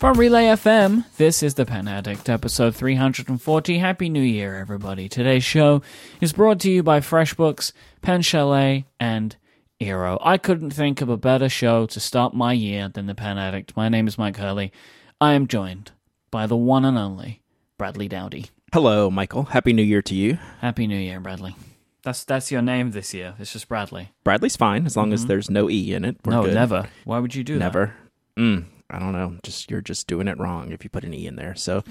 From Relay FM, this is The Pen Addict, episode 340. Happy New Year, everybody. Today's show is brought to you by FreshBooks, Pen Chalet, and Eero. I couldn't think of a better show to start my year than The Pen Addict. My name is Myke Hurley. I am joined by the one and only Bradley Dowdy. Hello, Michael. Happy New Year to you. Happy New Year, Bradley. That's that's your name this year. It's just Bradley. Bradley's fine as long as there's no E in it. We're no, good. never. Why would you do that? Never. Mm, I don't know. Just you're just doing it wrong if you put an E in there. So,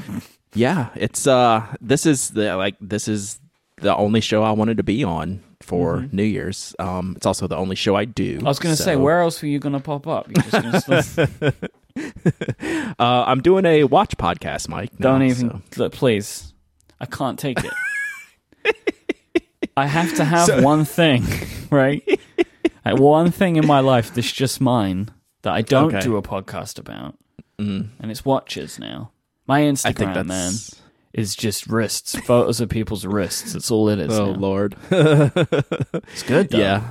yeah, it's uh this is the like this is the only show I wanted to be on for New Year's. Um it's also the only show I do. I was going to say, where else were you going to pop up? You're just gonna Uh I'm doing a watch podcast, Myke. Don't even so- look, please. I can't take it. I have to have So- one thing, right? Like, one thing in my life that's just mine that I don't Okay. do a podcast about, Mm, and it's watches now. My I think Instagram, man, is just wrists, photos of people's wrists. That's all it is. Oh now. lord. It's good, though. Yeah.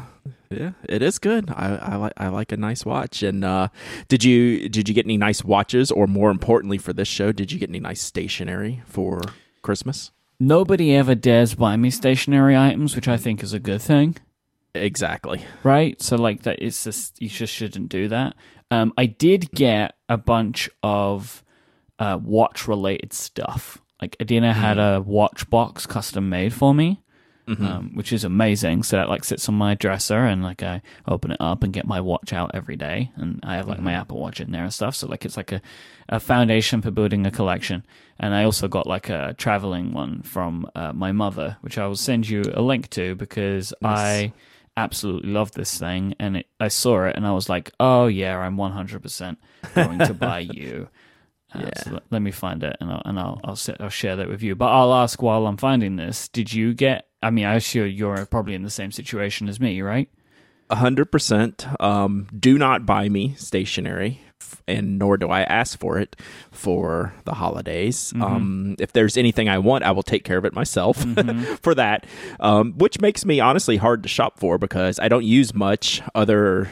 Yeah, it is good. I, I like I like a nice watch. And uh, did you did you get any nice watches, or more importantly for this show, did you get any nice stationery for Christmas? Nobody ever dares buy me stationery items, which I think is a good thing. Exactly. right? So like that, it's just you just shouldn't do that. Um, I did get a bunch of uh, watch related stuff. Like Adina had a watch box custom made for me, um, which is amazing. So that like sits on my dresser, and like I open it up and get my watch out every day, and I have like my Apple Watch in there and stuff. So like it's like a, a foundation for building a collection. And I also got like a traveling one from uh, my mother, which I will send you a link to because I absolutely love this thing and it, I saw it and I was like, "Oh yeah, I'm 100% going to buy you." Uh, Yeah. so let, let me find it and I'll and I'll I'll, set, I'll share that with you. But I'll ask while I'm finding this, did you get I mean, I assume you're probably in the same situation as me, right? Hundred percent. Um, do not buy me stationery, and nor do I ask for it for the holidays. Um, if there's anything I want, I will take care of it myself for that. Um, which makes me honestly hard to shop for because I don't use much other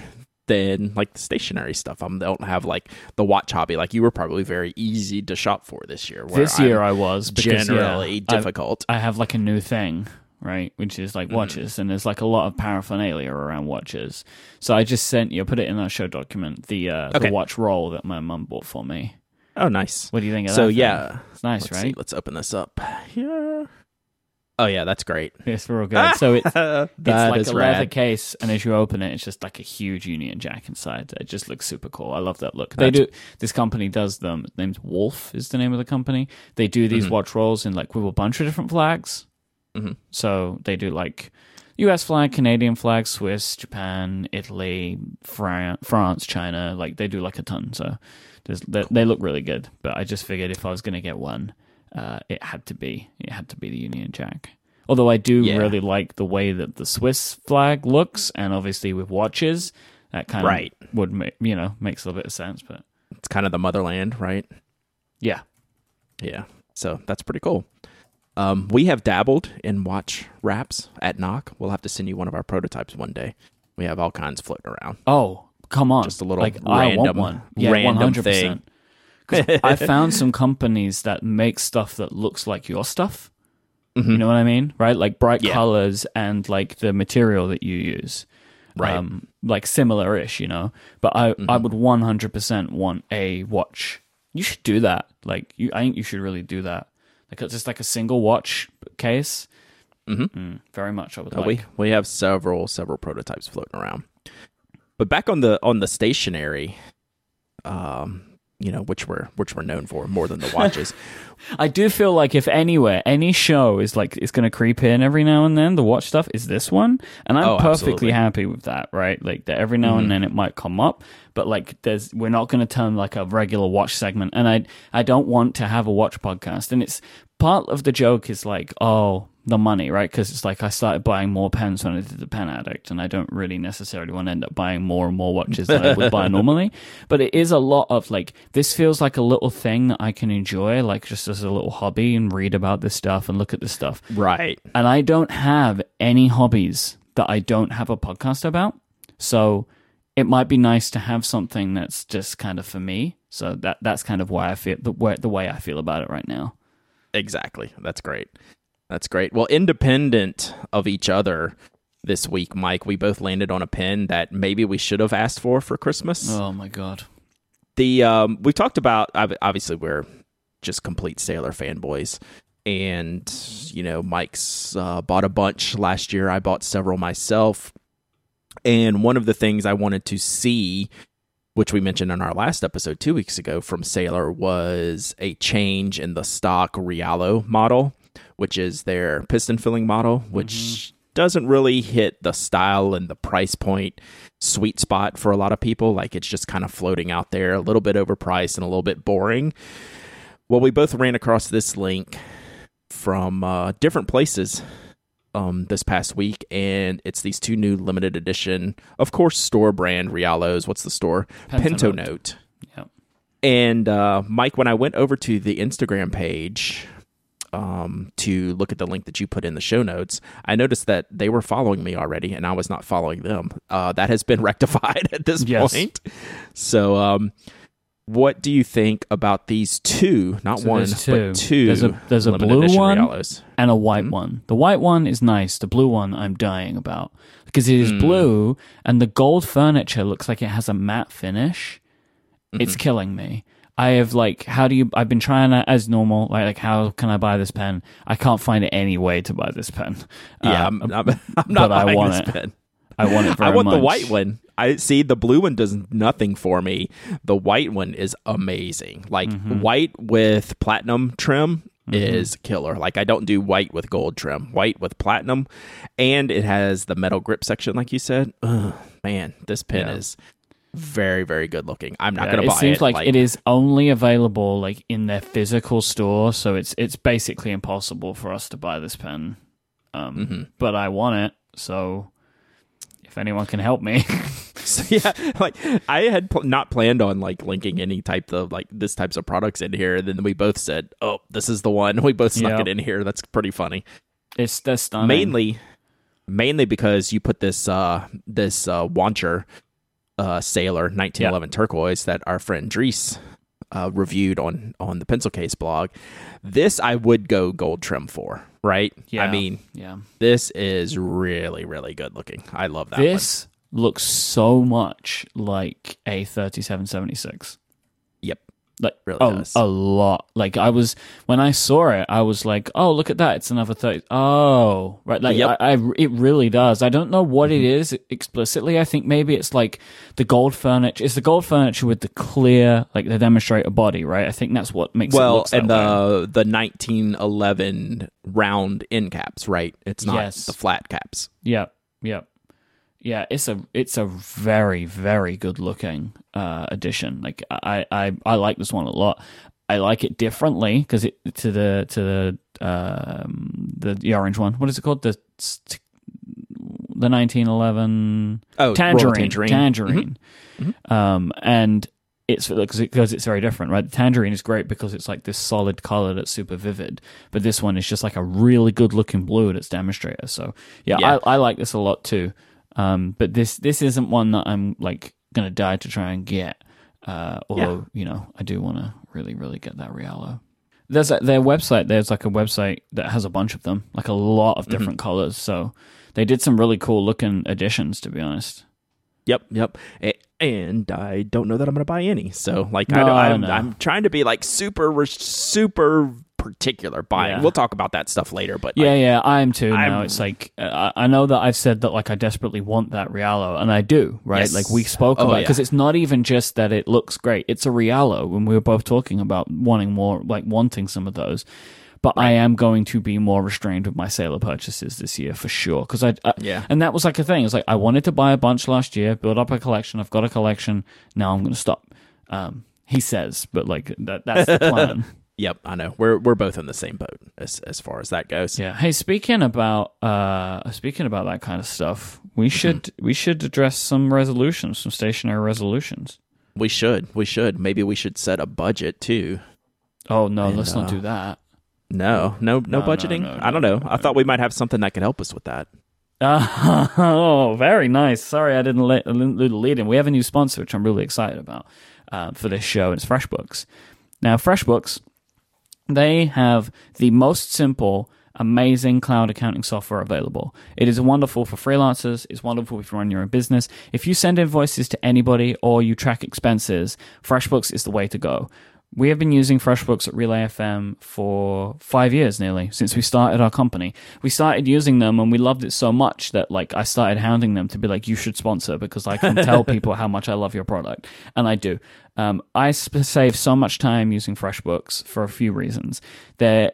than like the stationery stuff. I don't have like the watch hobby like you were probably very easy to shop for this year. where this year I'm I was because, generally yeah, difficult. I have like a new thing, right? Which is like watches, and there's like a lot of paraphernalia around watches. So I just sent you, put it in our show document, the uh, Okay. the watch roll that my mum bought for me. oh, nice. What do you think of So that? thing? yeah, it's nice, let's right? see. Let's open this up. Yeah. Oh yeah, that's great. It's real good. So it's that it's like a leather rad. case, and as you open it, it's just like a huge Union Jack inside. It just looks super cool. I love that look. They That's- do. This company does them. It's named Wolf is the name of the company. They do these watch rolls in like with a bunch of different flags. Mhm. So they do like U.S. flag, Canadian flag, Swiss, Japan, Italy, Fran- France, China. Like they do like a ton. So there's, they, they look really good. But I just figured if I was going to get one, uh, it had to be it had to be the Union Jack. Although I do Yeah. really like the way that the Swiss flag looks, and obviously with watches, that kind Right. of would make you know makes a little bit of sense. But It's kind of the motherland, right? yeah, Yeah. So that's pretty cool. Um, we have dabbled in watch wraps at Nock. We'll have to send you one of our prototypes one day. We have all kinds floating around. Oh, come on. Just a little like I want random- one. Yeah, random 100%. thing. 'Cause I found some companies that make stuff that looks like your stuff. You know what I mean? Right? Like bright Mm-hmm. Yeah. colors and like the material that you use. Right. Um, like similar ish, you know. But I, Mm-hmm. I would 100% want a watch. You should do that. Like, you, I think you should really do that. Like, it's just like a single watch case. Mm, very much, I would Uh, like. we we have several several prototypes floating around. But back on the on the stationery, um, you know, which we're which we're known for more than the watches. I do feel like if anywhere, any show is like it's going to creep in every now and then, the watch stuff is this one, and I'm Oh, perfectly absolutely. happy with that. Right, like that every now and mm-hmm. then it might come up, but like there's we're not going to turn like a regular watch segment, and I I don't want to have a watch podcast, and it's part of the joke is like oh the money, right? Because it's like I started buying more pens when I did the Pen Addict, and I don't really necessarily want to end up buying more and more watches than I would buy normally. But it is a lot of like this feels like a little thing that I can enjoy, like just as a little hobby, and read about this stuff and look at this stuff. right. And I don't have any hobbies that I don't have a podcast about. So it might be nice to have something that's just kind of for me. So that that's kind of why I feel the way, the way I feel about it right now. Exactly. That's great. That's great. Well, independent of each other this week, Myke, we both landed on a pen that maybe we should have asked for for Christmas. Oh my god. The um, we talked about obviously we're just complete Sailor fanboys, and you know Myke's uh, bought a bunch last year. I bought several myself, and one of the things I wanted to see which we mentioned in our last episode two weeks ago from Sailor, was a change in the stock Realo model, which is their piston filling model, which mm-hmm. doesn't really hit the style and the price point sweet spot for a lot of people. Like it's just kind of floating out there, a little bit overpriced and a little bit boring. Well, we both ran across this link from uh, different places um, this past week, and it's these two new limited edition, of course, store brand Realos. What's the store? Pentonote Yep. And uh, Myke, when I went over to the Instagram page um, to look at the link that you put in the show notes, I noticed that they were following me already, and I was not following them. Uh, that has been rectified at this yes. point. So, um, what do you think about these two? Not so one, two. but two. There's a there's a blue one and a white mm-hmm. one. The white one is nice. The blue one I'm dying about because it is mm. blue and the gold furniture looks like it has a matte finish. Mm-hmm. It's killing me. I have like, how do you? I've been trying to, as normal, like, like how can I buy this pen? I can't find any way to buy this pen. Yeah, uh, I'm, I'm, I'm, not. But I want it. Pen. I want it. I want much. the white one. I see the blue one does nothing for me. The white one is amazing. Like mm-hmm. white with platinum trim mm-hmm. is killer. Like I don't do white with gold trim. White with platinum, and it has the metal grip section, like you said. Ugh, man, this pen yeah. is very very good looking. I'm not yeah, going to buy it. It seems like, like, it is only available like in their physical store, so it's it's basically impossible for us to buy this pen. Um, mm-hmm. But I want it, so if anyone can help me. so, yeah, like I had pl- not planned on like linking any type of like this types of products in here. And then we both said, "Oh, this is the one." We both snuck yep. it in here. That's pretty funny. It's that's stunning. Mainly, mainly because you put this uh this uh Wancher uh Sailor 1911 yep. turquoise that our friend Dries uh, reviewed on on the pencil case blog. This I would go gold trim for, right? Yeah. I mean, yeah. This is really really good looking. I love that. This one. looks so much like a 3776 like really oh, does. a lot. Like I was when I saw it, I was like, "Oh, look at that! It's another 30. Oh, right. Like yep. I, I, it really does. I don't know what mm-hmm. it is explicitly. I think maybe it's like the gold furniture. It's the gold furniture with the clear, like the demonstrator body, right? I think that's what makes well, and the the 1911 round end caps, right? It's not yes. the flat caps. Yep. Yep yeah, it's a it's a very very good looking uh, edition. Like I, I I like this one a lot. I like it differently because it to the to the um, the the orange one. What is it called? The the nineteen eleven oh tangerine tangerine, tangerine. Mm-hmm. Mm-hmm. Um, and it's because it's very different, right? The tangerine is great because it's like this solid color that's super vivid, but this one is just like a really good looking blue that's demonstrator. So yeah, yeah. I, I like this a lot too. Um, but this this isn't one that I'm like gonna die to try and get. Uh, although yeah. you know I do want to really really get that Realo. There's a, their website. There's like a website that has a bunch of them, like a lot of mm-hmm. different mm-hmm. colors. So they did some really cool looking additions, to be honest. Yep, yep. And I don't know that I'm going to buy any. So like no, I, am I'm trying to be like super super particular buying. Yeah. We'll talk about that stuff later, but yeah, like, yeah, I am too. I'm, now it's like uh, I know that I've said that like I desperately want that Realo, and I do, right? Yes. Like we spoke oh, about because yeah. it's not even just that it looks great; it's a Realo. When we were both talking about wanting more, like wanting some of those. But right. I am going to be more restrained with my Sailor purchases this year for sure. Because I, I, yeah, and that was like a thing. It's like I wanted to buy a bunch last year, build up a collection. I've got a collection. Now I'm going to stop. Um, he says, but like that, that's the plan. Yep, I know. We're we're both in the same boat as as far as that goes. Yeah. Hey, speaking about uh speaking about that kind of stuff, we mm-hmm. should we should address some resolutions, some stationery resolutions. We should. We should. Maybe we should set a budget too. Oh no, and, let's uh, not do that. No, no, no, no budgeting. No, no, I don't know. I thought we might have something that could help us with that. Uh, oh, very nice. Sorry, I didn't let, do the lead in. We have a new sponsor, which I'm really excited about uh, for this show. And it's FreshBooks. Now, FreshBooks, they have the most simple, amazing cloud accounting software available. It is wonderful for freelancers. It's wonderful if you run your own business. If you send invoices to anybody or you track expenses, FreshBooks is the way to go. We have been using FreshBooks at Relay FM for five years nearly since we started our company. We started using them and we loved it so much that like I started hounding them to be like, you should sponsor because I can tell people how much I love your product. And I do. Um, I save so much time using FreshBooks for a few reasons. the,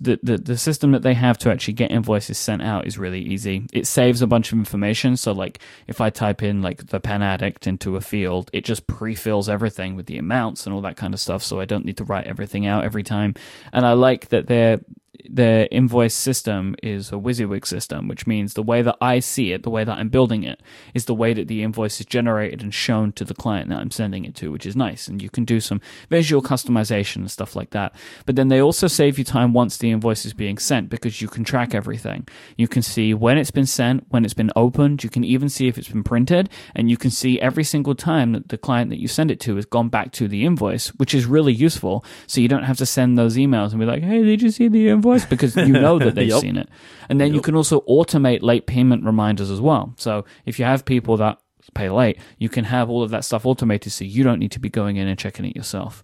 the, the, the system that they have to actually get invoices sent out is really easy. It saves a bunch of information. So, like, if I type in like the pen addict into a field, it just pre-fills everything with the amounts and all that kind of stuff. So I don't need to write everything out every time. And I like that they're the invoice system is a WYSIWYG system, which means the way that I see it, the way that I'm building it, is the way that the invoice is generated and shown to the client that I'm sending it to, which is nice. And you can do some visual customization and stuff like that. But then they also save you time once the invoice is being sent because you can track everything. You can see when it's been sent, when it's been opened. You can even see if it's been printed, and you can see every single time that the client that you send it to has gone back to the invoice, which is really useful. So you don't have to send those emails and be like, "Hey, did you see the invoice?" Invoice because you know that they've yep. seen it. And then yep. you can also automate late payment reminders as well. So if you have people that pay late, you can have all of that stuff automated so you don't need to be going in and checking it yourself.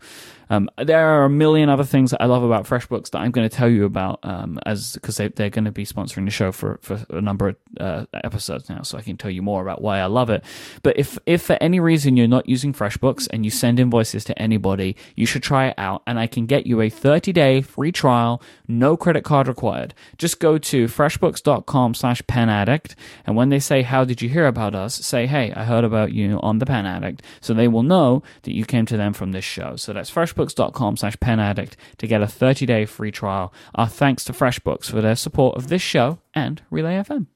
Um, there are a million other things that I love about FreshBooks that I'm going to tell you about um, as because they, are going to be sponsoring the show for, for a number of uh, episodes now, so I can tell you more about why I love it. But if if for any reason you're not using FreshBooks and you send invoices to anybody, you should try it out, and I can get you a 30 day free trial, no credit card required. Just go to freshbooks.com/slash pen addict, and when they say how did you hear about us, say hey I heard about you on the Pen Addict, so they will know that you came to them from this show. So that's fresh freshbooks.com slash penaddict to get a 30-day free trial. Our thanks to FreshBooks for their support of this show and Relay FM.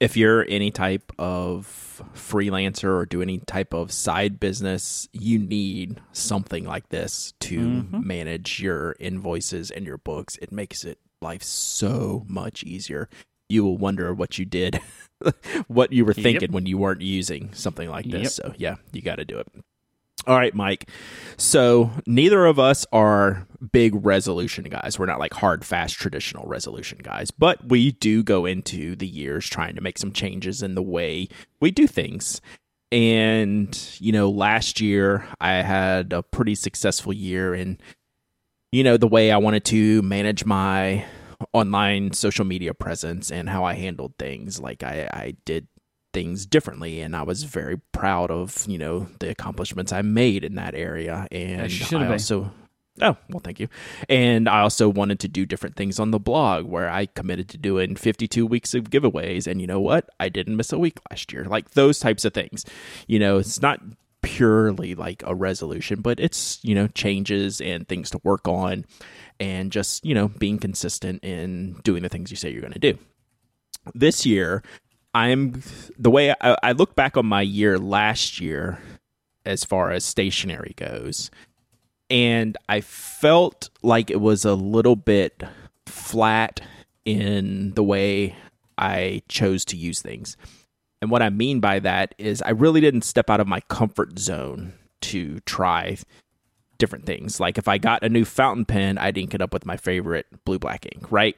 If you're any type of freelancer or do any type of side business, you need something like this to mm-hmm. manage your invoices and your books. It makes it life so much easier. You will wonder what you did, what you were thinking yep. when you weren't using something like this. Yep. So, yeah, you got to do it. All right, Myke. So neither of us are big resolution guys. We're not like hard, fast, traditional resolution guys, but we do go into the years trying to make some changes in the way we do things. And, you know, last year I had a pretty successful year in, you know, the way I wanted to manage my online social media presence and how I handled things. Like I, I did things differently and I was very proud of, you know, the accomplishments I made in that area and I also Oh, well, thank you. And I also wanted to do different things on the blog where I committed to doing 52 weeks of giveaways. And you know what? I didn't miss a week last year. Like those types of things. You know, it's not purely like a resolution, but it's, you know, changes and things to work on and just, you know, being consistent in doing the things you say you're going to do. This year, I'm the way I, I look back on my year last year as far as stationery goes, and I felt like it was a little bit flat in the way I chose to use things. And what I mean by that is I really didn't step out of my comfort zone to try different things. Like if I got a new fountain pen, I'd ink it up with my favorite blue black ink, right?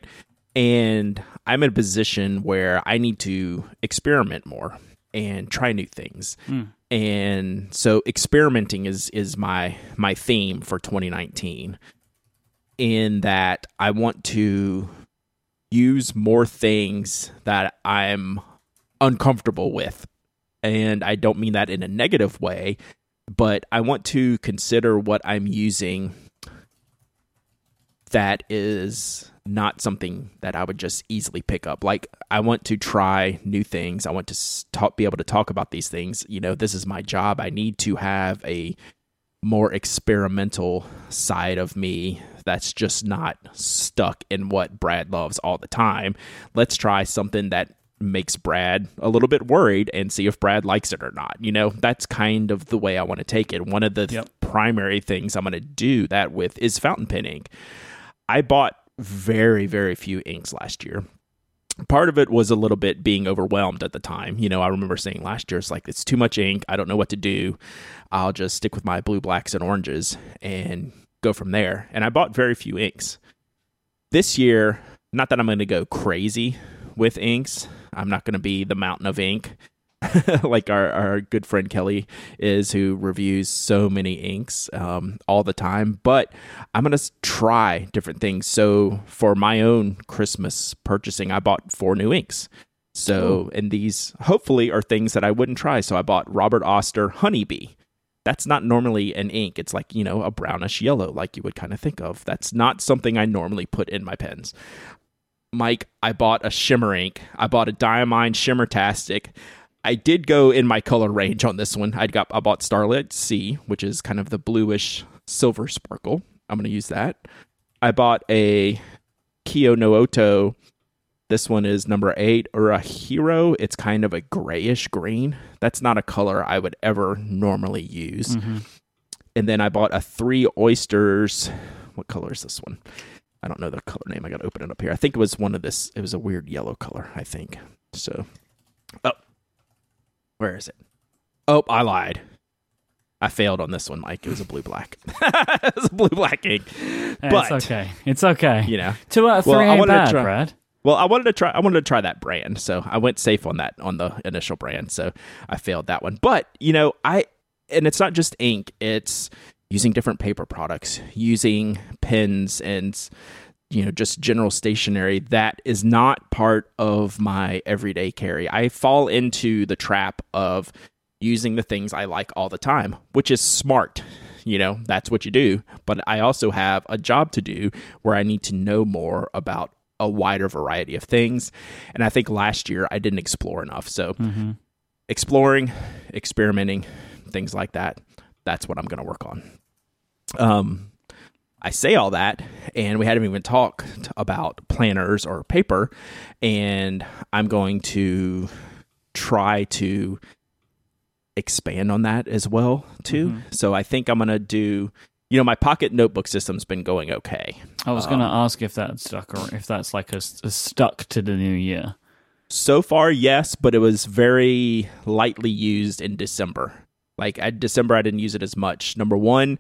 And I'm in a position where I need to experiment more and try new things. Mm. And so experimenting is is my my theme for 2019 in that I want to use more things that I'm uncomfortable with. And I don't mean that in a negative way, but I want to consider what I'm using that is not something that I would just easily pick up. Like I want to try new things. I want to talk, be able to talk about these things. You know, this is my job. I need to have a more experimental side of me that's just not stuck in what Brad loves all the time. Let's try something that makes Brad a little bit worried and see if Brad likes it or not. You know, that's kind of the way I want to take it. One of the yep. primary things I'm going to do that with is fountain pen ink. I bought very, very few inks last year. part of it was a little bit being overwhelmed at the time. You know, I remember saying last year, it's like, it's too much ink. I don't know what to do. I'll just stick with my blue, blacks, and oranges and go from there. And I bought very few inks. This year, not that I'm going to go crazy with inks, I'm not going to be the mountain of ink. like our, our good friend Kelly is, who reviews so many inks um, all the time. But I'm going to try different things. So for my own Christmas purchasing, I bought four new inks. So, Ooh. and these hopefully are things that I wouldn't try. So I bought Robert Oster Honeybee. That's not normally an ink. It's like, you know, a brownish yellow, like you would kind of think of. That's not something I normally put in my pens. Myke, I bought a shimmer ink. I bought a Diamine Shimmertastic. I did go in my color range on this one. I got I bought Starlit Sea, which is kind of the bluish silver sparkle. I'm going to use that. I bought a Kyo no Oto. This one is number eight Urahairo. It's kind of a grayish green. That's not a color I would ever normally use. Mm-hmm. And then I bought a three oysters. What color is this one? I don't know the color name. I got to open it up here. I think it was one of this. It was a weird yellow color. I think so. Oh, where is it? Oh, I lied. I failed on this one, Myke. It was a blue black. it was a blue black ink. but it's okay. It's okay. You know, two out of three well, ain't bad, try, Brad. Well, I wanted to try. I wanted to try that brand, so I went safe on that on the initial brand. So I failed that one. But you know, I and it's not just ink. It's using different paper products, using pens and you know just general stationery that is not part of my everyday carry. I fall into the trap of using the things I like all the time, which is smart. You know, that's what you do. But I also have a job to do where I need to know more about a wider variety of things. And I think last year I didn't explore enough. So mm-hmm. exploring, experimenting, things like that, that's what I'm going to work on. Um, I say all that, and we hadn't even talked about planners or paper, and I'm going to try to expand on that as well too. Mm-hmm. So I think I'm going to do you know my pocket notebook system's been going okay. I was going to um, ask if that's stuck or if that's like a, a stuck to the new year. So far, yes, but it was very lightly used in December. Like at December, I didn't use it as much. Number one,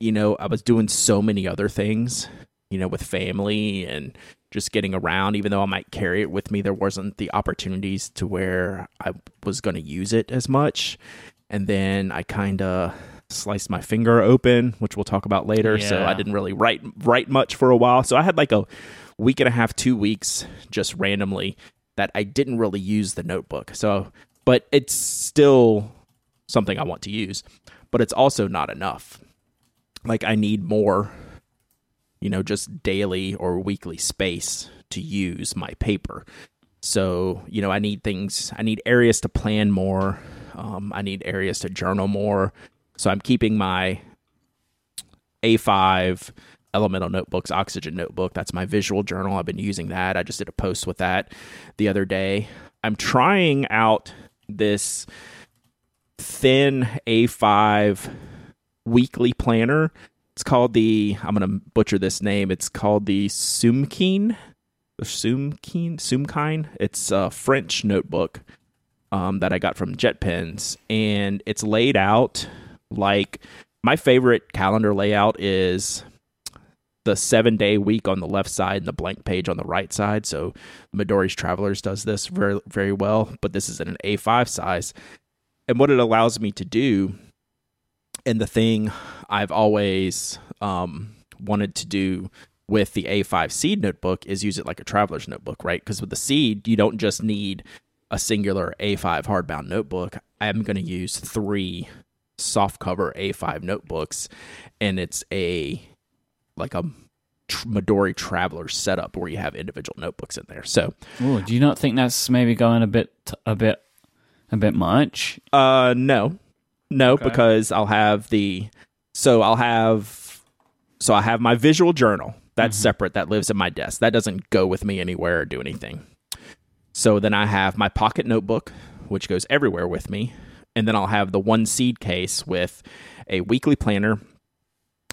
you know, I was doing so many other things, you know, with family and just getting around. Even though I might carry it with me, there wasn't the opportunities to where I was going to use it as much. And then I kind of sliced my finger open, which we'll talk about later. Yeah. So I didn't really write write much for a while. So I had like a week and a half, two weeks, just randomly that I didn't really use the notebook. So, but it's still something I want to use, but it's also not enough like I need more, you know, just daily or weekly space to use my paper. So, you know, I need things, I need areas to plan more. Um, I need areas to journal more. So I'm keeping my A5 Elemental Notebooks Oxygen Notebook. That's my visual journal. I've been using that. I just did a post with that the other day. I'm trying out this thin A5 weekly planner. It's called the I'm to butcher this name. It's called the Sumkin, The Sumkeen Sumkine. It's a French notebook um, that I got from JetPens, and it's laid out like my favorite calendar layout is the seven day week on the left side and the blank page on the right side. So Midori's Travelers does this very very well, but this is in an A5 size. And what it allows me to do and the thing I've always um, wanted to do with the A5 seed notebook is use it like a traveler's notebook, right? Because with the seed, you don't just need a singular A5 hardbound notebook. I'm going to use three soft cover A5 notebooks, and it's a like a Midori Traveler setup where you have individual notebooks in there. So, Ooh, do you not think that's maybe going a bit a bit a bit much? Uh, no, no, okay. because I'll have the so I'll have so I have my visual journal. That's mm-hmm. separate. That lives at my desk. That doesn't go with me anywhere or do anything. So then I have my pocket notebook, which goes everywhere with me. And then I'll have the one seed case with a weekly planner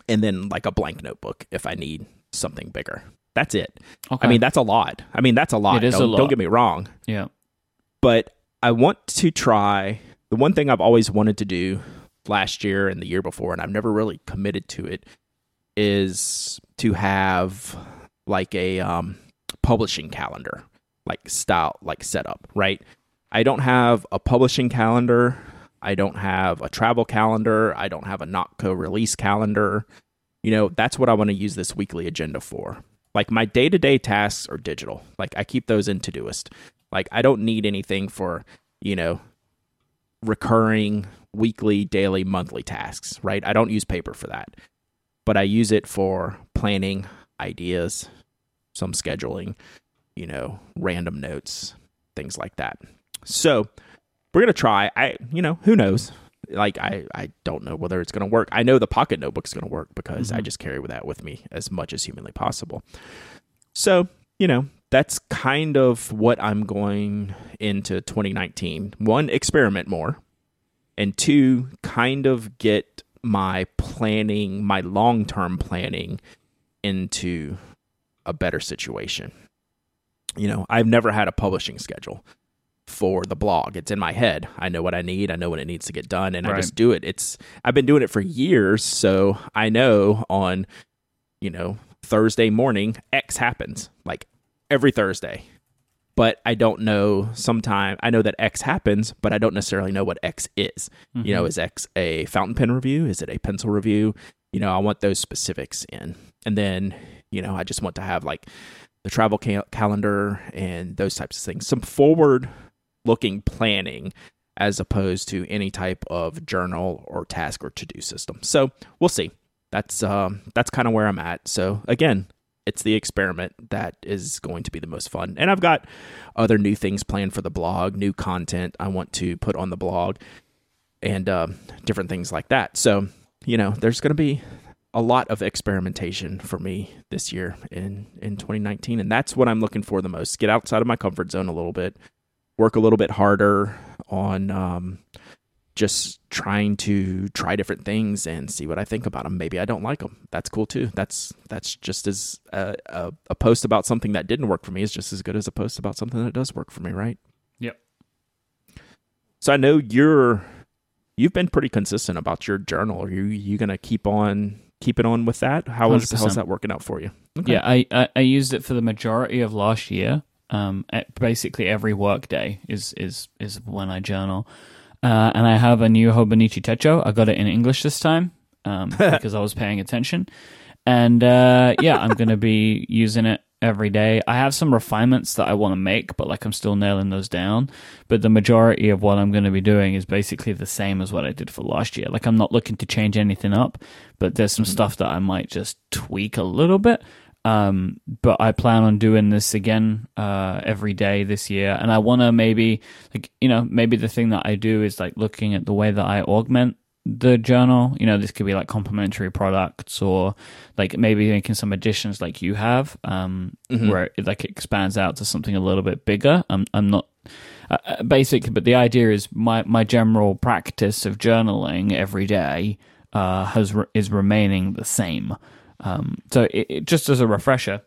and then like a blank notebook if I need something bigger. That's it. Okay. I mean, that's a lot. I mean, that's a lot. It is a don't, lot. don't get me wrong. yeah. But I want to try the one thing I've always wanted to do last year and the year before, and I've never really committed to it, is to have like a um, publishing calendar, like style, like setup, right? I don't have a publishing calendar. I don't have a travel calendar. I don't have a Nock Co release calendar. You know, that's what I want to use this weekly agenda for. Like my day to day tasks are digital. Like I keep those in Todoist. Like I don't need anything for, you know, recurring weekly, daily, monthly tasks, right? I don't use paper for that. But I use it for planning ideas, some scheduling, you know, random notes, things like that. So, we're going to try. I, you know, who knows? Like I I don't know whether it's going to work. I know the pocket notebook's going to work because I mm-hmm. just carry that with me as much as humanly possible. So, you know, that's kind of what I'm going into 2019. One, experiment more. And two, kind of get my planning, my long term planning into a better situation. You know, I've never had a publishing schedule for the blog. It's in my head. I know what I need. I know when it needs to get done, and I just do it. It's I've been doing it for years, so I know on you know Thursday morning X happens like every Thursday. But I don't know. Sometime I know that X happens, but I don't necessarily know what X is. You know, is X a fountain pen review? Is it a pencil review? You know, I want those specifics in, and then you know, I just want to have like the travel ca- calendar and those types of things. Some forward looking planning as opposed to any type of journal or task or to do system. So we'll see. That's um, that's kind of where I'm at. So again, it's the experiment that is going to be the most fun. And I've got other new things planned for the blog, new content I want to put on the blog, and um, different things like that. So you know, there's going to be a lot of experimentation for me this year in in 2019 and that's what I'm looking for the most get outside of my comfort zone a little bit work a little bit harder on um, just trying to try different things and see what I think about them maybe I don't like them that's cool too. That's that's just as a, a, a post about something that didn't work for me is just as good as a post about something that does work for me right? Yep. so I know you're you've been pretty consistent about your journal. Are you you going to keep on keep it on with that? How is, how's that working out for you? Okay. Yeah, I, I I used it for the majority of last year. Um, at basically every work day is is is when I journal, uh, and I have a new Hobonichi Techo. I got it in English this time um, because I was paying attention, and uh, yeah, I'm gonna be using it every day. I have some refinements that I want to make, but like I'm still nailing those down. But the majority of what I'm going to be doing is basically the same as what I did for last year. Like I'm not looking to change anything up, but there's some stuff that I might just tweak a little bit. Um, but I plan on doing this again uh, every day this year, and I want to maybe like you know maybe the thing that I do is like looking at the way that I augment the journal. You know, this could be like complementary products or like maybe making some additions like you have, um, where it like expands out to something a little bit bigger. I'm I'm not uh, uh, basically, but the idea is my my general practice of journaling every day uh, has re- is remaining the same. Um, so it, it, just as a refresher,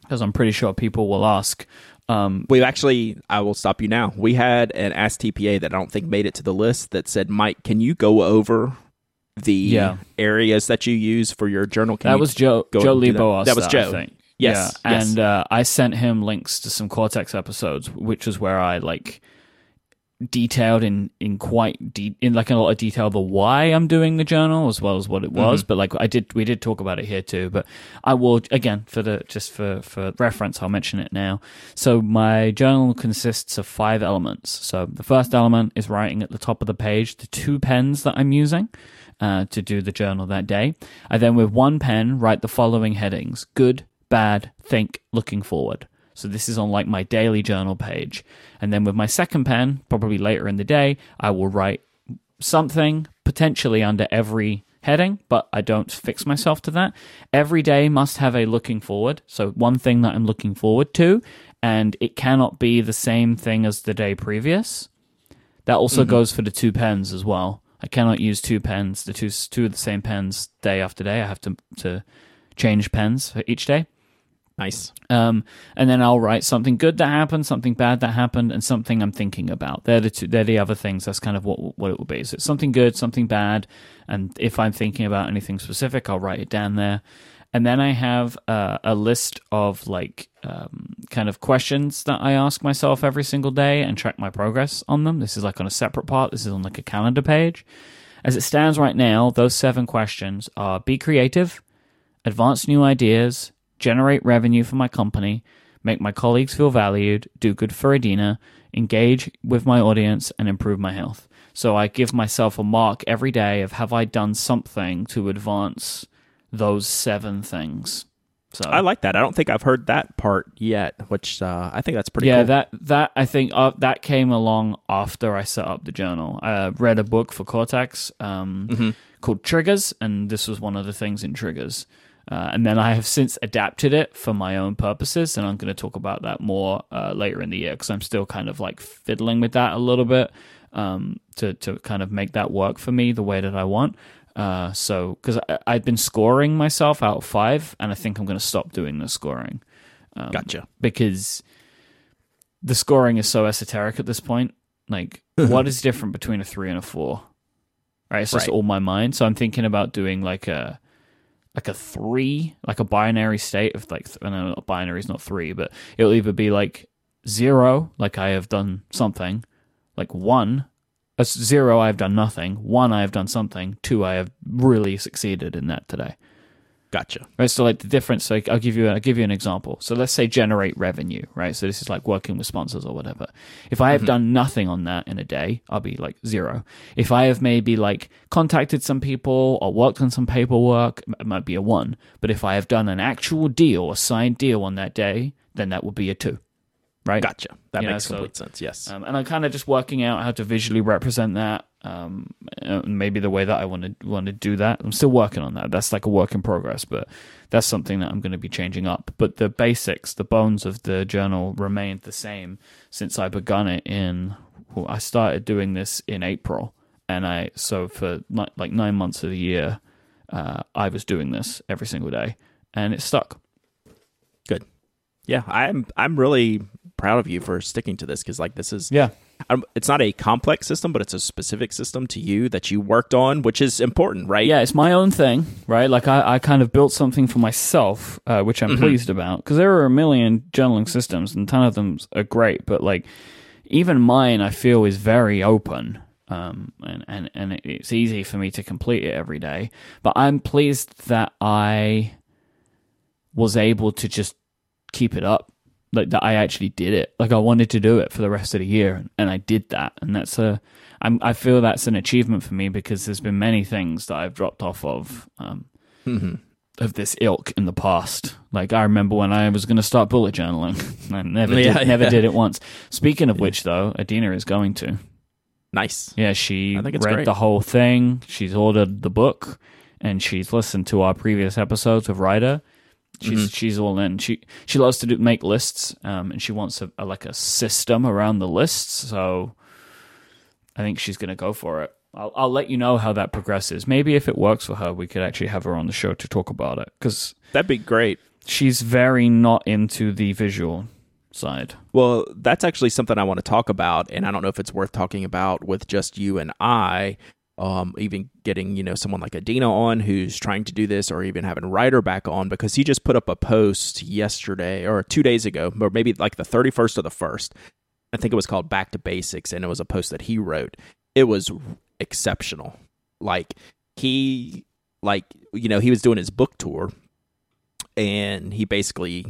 because I'm pretty sure people will ask. Um, We actually, I will stop you now. We had an Ask TPA that I don't think made it to the list that said, Myke, can you go over the Yeah. areas that you use for your journal? Can that you was Joe Joe and do that? Was Joe. Yes, yeah, yes. and uh, I sent him links to some Cortex episodes, which is where I like detailed in in quite de- in like a lot of detail the why I'm doing the journal as well as what it was. But like I did, we did talk about it here too. But I will again for the just for for reference, I'll mention it now. So my journal consists of five elements. So the first element is writing at the top of the page the two pens that I'm using. Uh, to do the journal that day. I then, with one pen, write the following headings good, bad, think, looking forward. So this is on like my daily journal page. And then with my second pen, probably later in the day, I will write something potentially under every heading, but I don't fix myself to that. Every day must have a looking forward. So one thing that I'm looking forward to, and it cannot be the same thing as the day previous. That also mm-hmm. goes for the two pens as well. I cannot use two pens, the two two of the same pens day after day. I have to to change pens for each day. Nice. Um, and then I'll write something good that happened, something bad that happened, and something I'm thinking about. They're the two, they're the other things. That's kind of what what it will be. So it's something good, something bad, and if I'm thinking about anything specific, I'll write it down there. And then I have uh, a list of like um, kind of questions that I ask myself every single day and track my progress on them. This is like on a separate part. This is on like a calendar page. As it stands right now, those seven questions are: be creative, advance new ideas, generate revenue for my company, make my colleagues feel valued, do good for Adina, engage with my audience, and improve my health. So I give myself a mark every day of have I done something to advance those seven things. So I like that. I don't think I've heard that part yet, which uh, I think that's pretty yeah, cool. that that I think uh, that came along after I set up the journal. I read a book for Cortex um, Mm-hmm. called Triggers, and this was one of the things in Triggers. Uh, and then I have since adapted it for my own purposes, and I'm going to talk about that more uh, later in the year because I'm still kind of like fiddling with that a little bit um, to to kind of make that work for me the way that I want. Uh, so because I've been scoring myself out of five, and I think I'm going to stop doing the scoring um, gotcha. because the scoring is so esoteric at this point. Like, what is different between a three and a four? Right, it's just all my mind. So I'm thinking about doing like a like a three, like a binary state of like not binary is not three, but it'll either be like zero, like I have done something, like one, a zero I have done nothing, one I have done something, two I have really succeeded in that today. Gotcha. Right, so like the difference, like I'll give you, I'll give you an example. So let's say generate revenue, right? So this is like working with sponsors or whatever. If I have done nothing on that in a day, I'll be like zero. If I have maybe like contacted some people or worked on some paperwork, it might be a one. But if I have done an actual deal, a signed deal on that day, then that would be a two, right? Gotcha. That You know, makes so- complete sense. Yes. Um, and I'm kind of just working out how to visually represent that. Um, uh, maybe the way that I want to want to do that. I'm still working on that. That's like a work in progress, but that's something that I'm going to be changing up. But the basics, the bones of the journal remained the same since I begun it in. Well, I started doing this in April, and I so for ni- like nine months of the year, uh, I was doing this every single day, and it stuck. Good. Yeah, I'm I'm really proud of you for sticking to this because like this is Yeah, um, it's not a complex system, but it's a specific system to you that you worked on, which is important, right? yeah, it's my own thing, right? Like I, I kind of built something for myself, uh, which I'm pleased about because there are a million journaling systems and a ton of them are great, but like even mine, I feel is very open. Um, and, and, and it's easy for me to complete it every day, but I'm pleased that I was able to just keep it up. Like that I actually did it. Like I wanted to do it for the rest of the year and I did that. And that's a, I'm, I feel that's an achievement for me because there's been many things that I've dropped off of, um, of this ilk in the past. Like I remember when I was going to start bullet journaling, I never Yeah, did, never yeah. did it once. Speaking of which, though, Adina is going to. Nice. Yeah, she I think it's read great. the whole thing. She's ordered the book, and she's listened to our previous episodes with Ryder. She's Mm-hmm. she's all in. She she loves to do make lists, um, and she wants a, a like a system around the lists. So I think she's gonna go for it. I'll I'll let you know how that progresses. Maybe if it works for her, we could actually have her on the show to talk about it because That'd be great. she's very not into the visual side. Well, that's actually something I want to talk about, and I don't know if it's worth talking about with just you and I. Um, even getting you know someone like Adina on who's trying to do this, or even having Ryder back on because he just put up a post yesterday or two days ago, or maybe like the thirty first or the first. I think it was called Back to Basics, and it was a post that he wrote. It was exceptional. Like he, like you know, he was doing his book tour, and he basically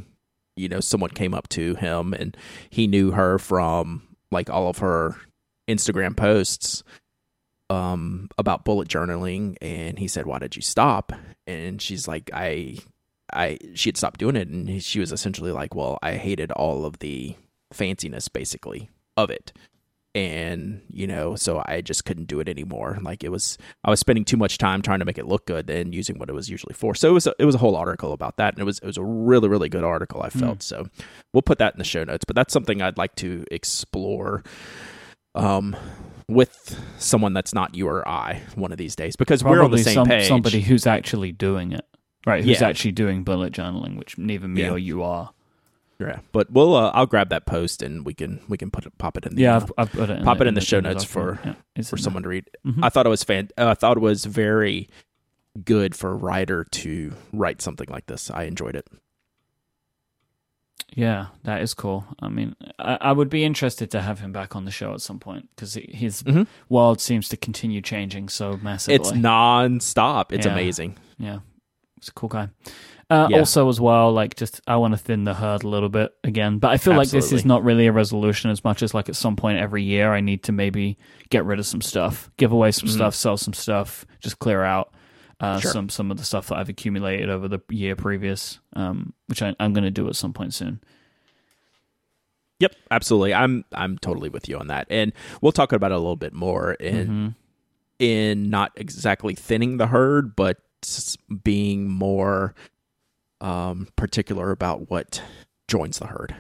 you know someone came up to him and he knew her from like all of her Instagram posts um about bullet journaling and he said why did you stop? And she's like I I she had stopped doing it and she was essentially like well I hated all of the fanciness basically of it. And you know so I just couldn't do it anymore. Like it was I was spending too much time trying to make it look good and using what it was usually for. So it was a, it was a whole article about that and it was it was a really really good article I felt. So we'll put that in the show notes but that's something I'd like to explore um with someone that's not you or I one of these days because we're on the Probably same some, page somebody who's actually doing it. right? Who's Yeah. actually doing bullet journaling, which neither me Yeah. or you are. Yeah, but we'll uh, I'll grab that post and we can we can put it pop it in the Yeah, I've, I've put it in pop the, it in the show notes for- Yeah, for someone to read. Mhm. I thought it was fan. Uh, I thought it was very good for a writer to write something like this. I enjoyed it. Yeah, that is cool. I mean, I, I would be interested to have him back on the show at some point because his Mhm. world seems to continue changing so massively. It's non-stop. It's Yeah. amazing. yeah, he's a cool guy. Uh, Yeah. Also, as well, like just I want to thin the herd a little bit again, but I feel like this is not really a resolution as much as like at some point every year I need to maybe get rid of some stuff, give away some Mhm. stuff, sell some stuff, just clear out uh, Sure. some some of the stuff that I've accumulated over the year previous, um, which I, I'm going to do at some point soon. Yep, absolutely. I'm I'm totally with you on that, and we'll talk about it a little bit more in Mhm. in not exactly thinning the herd, but being more um, particular about what joins the herd.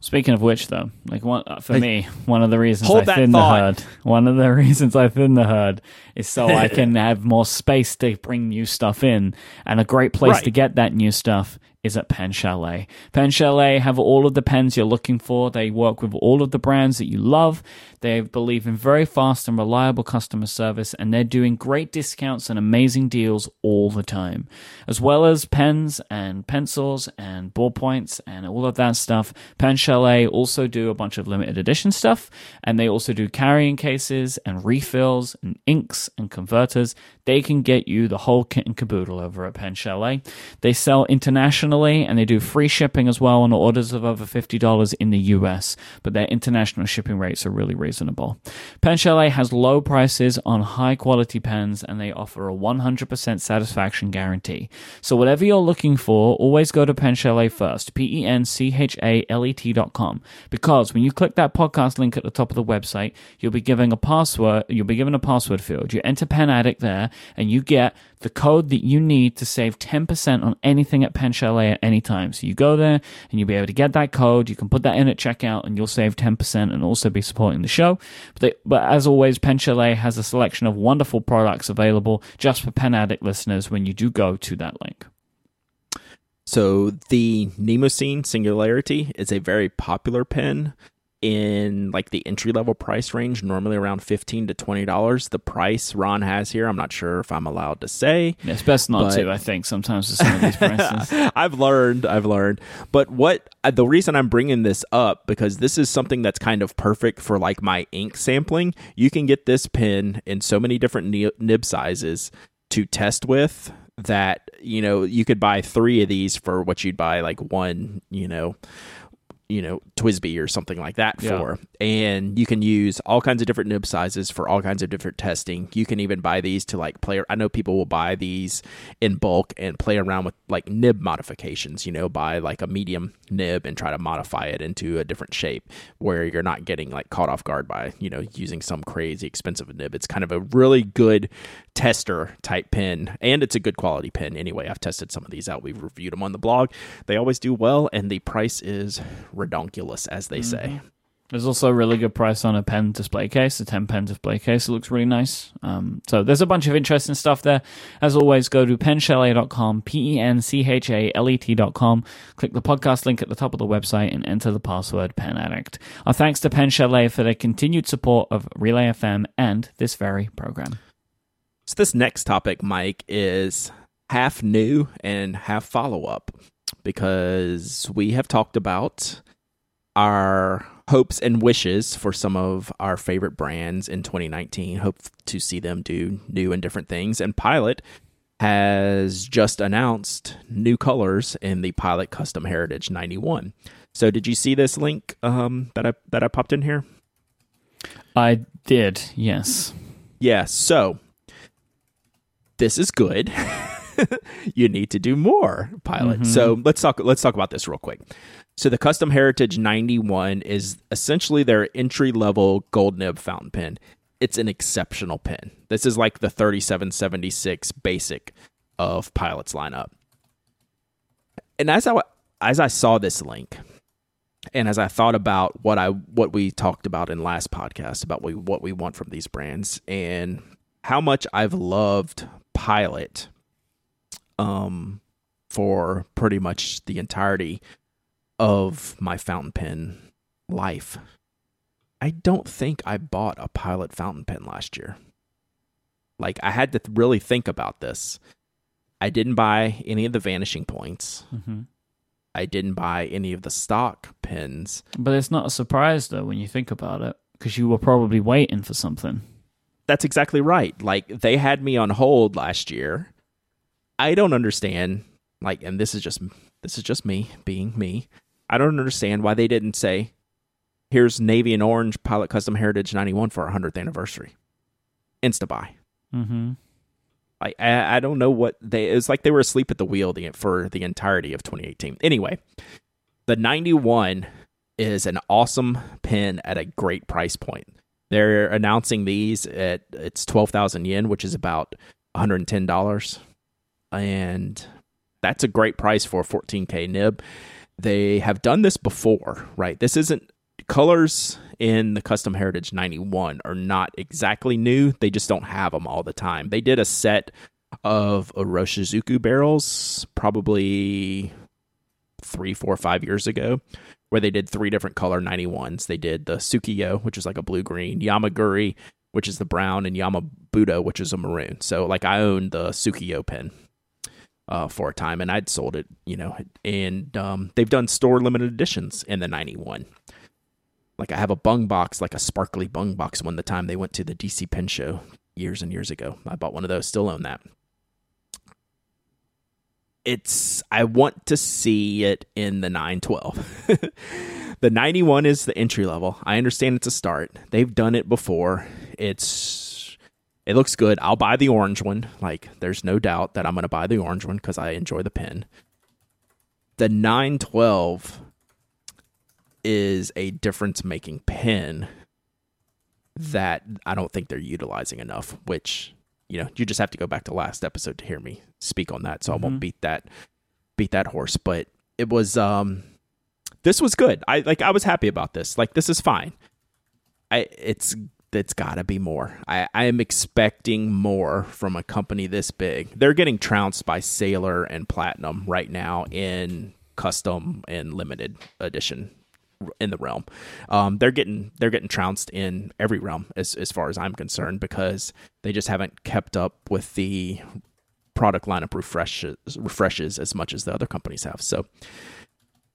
Speaking of which, though, like one uh, for Hey, me, one of the reasons I thin the herd, one of the reasons I thin the herd is so I can have more space to bring new stuff in, and a great place Right. to get that new stuff is at Pen Chalet. Pen Chalet have all of the pens you're looking for. They work with all of the brands that you love. They believe in very fast and reliable customer service, and they're doing great discounts and amazing deals all the time, as well as pens and pencils and ballpoints and all of that stuff. Pen Chalet also do a bunch of limited edition stuff, and they also do carrying cases and refills and inks and converters. They can get you the whole kit and caboodle over at Pen Chalet. They sell internationally and they do free shipping as well on orders of over $50 in the US, but their international shipping rates are really reasonable. Pen Chalet has low prices on high quality pens and they offer a 100% satisfaction guarantee. So whatever you're looking for, always go to Pen Chalet first, P E N C H A L E T dot com, because when you click that podcast link at the top of the website, you'll be giving a password, you'll be given a password field. You enter Pen Addict there and you get the code that you need to save 10% on anything at Pen Chalet at any time. So you go there and you'll be able to get that code. You can put that in at checkout and you'll save 10% and also be supporting the show. But, they, but as always, Pen Chalet has a selection of wonderful products available just for Pen Addict listeners when you do go to that link. So the Nemosine Singularity is a very popular pen in like the entry level price range, normally around fifteen to twenty dollars. The price Ron has here, I'm not sure if I'm allowed to say. Yeah, it's best not But- to, I think, sometimes with some of these prices. I've learned, I've learned. But what uh, the reason I'm bringing this up because this is something that's kind of perfect for like my ink sampling. You can get this pen in so many different nib sizes to test with that you know you could buy three of these for what you'd buy like one you know you know TWSBI or something like that Yeah. for. And you can use all kinds of different nib sizes for all kinds of different testing. You can even buy these to like play I know people will buy these in bulk and play around with like nib modifications you know buy like a medium nib and try to modify it into a different shape where you're not getting like caught off guard by you know using some crazy expensive nib. It's kind of a really good tester type pen and it's a good quality pen. Anyway i've tested some of these out. We've reviewed them on the blog. They always do well and the price is redonkulous as they say There's also a really good price on a pen display case, a 10 pen display case. It looks really nice. Um, so there's a bunch of interesting stuff there. As always, go to penchalet.com, P E N C H A L E T.com. Click the podcast link at the top of the website and enter the password Pen Addict. Our thanks to Pen Chalet for their continued support of Relay FM and this very program. So this next topic, Myke, is half new and half follow up because we have talked about our hopes and wishes for some of our favorite brands in 2019. Hope to see them do new and different things. And Pilot has just announced new colors in the Pilot Custom Heritage 91. So did you see this link um, that I that I popped in here? I did, yes. Yeah, so this is good. you need to do more, pilot. Mhm. So let's talk let's talk about this real quick. So the Custom Heritage 91 is essentially their entry level gold nib fountain pen. It's an exceptional pen. This is like the 3776 basic of Pilot's lineup. And as I as I saw this link, and as I thought about what I what we talked about in last podcast about we, what we want from these brands and how much I've loved Pilot um, for pretty much the entirety of my fountain pen life. I don't think I bought a Pilot fountain pen last year. Like I had to th- really think about this. I didn't buy any of the vanishing points. hmm I didn't buy any of the stock pens. But it's not a surprise though when you think about it, because you were probably waiting for something. That's exactly right. Like they had me on hold last year. I don't understand. Like, and this is just this is just me being me. I don't understand why they didn't say, "Here's navy and orange Pilot Custom Heritage '91 for our hundredth anniversary." Insta buy. Mm-hmm. Like I, I don't know what they. it's like they were asleep at the wheel the, for the entirety of 2018. Anyway, the 91 is an awesome pin at a great price point. They're announcing these at it's 12,000 yen, which is about 110 dollars, and that's a great price for a 14k nib. They have done this before, right? This isn't colors in the custom heritage 91 are not exactly new. They just don't have them all the time. They did a set of Iroshizuku barrels probably three four five years ago where they did three different color 91s they did the Sukiyo which is like a blue green Yamaguri which is the brown and Yamabudo which is a maroon. So like I own the Sukiyo pen uh, for a time and I'd sold it you know and um, they've done store limited editions in the 91 like I have a Bungubox, like a sparkly Bungubox one the time they went to the DC Pen Show years and years ago. I bought one of those, still own that. It's I want to see it in the 912. the 91 is the entry level. I understand it's a start. They've done it before. It's it looks good. I'll buy the orange one. Like there's no doubt that I'm going to buy the orange one cuz I enjoy the pen. The 912 is a difference making pen that I don't think they're utilizing enough, which, you know, you just have to go back to last episode to hear me speak on that. So I won't Mhm. beat that beat that horse. But it was um this was good. I like I was happy about this. Like this is fine. I it's it's gotta be more. I, I am expecting more from a company this big. They're getting trounced by Sailor and Platinum right now in custom and limited edition in the realm. Um, they're getting they're getting trounced in every realm as as far as I'm concerned because they just haven't kept up with the product lineup refreshes refreshes as much as the other companies have. So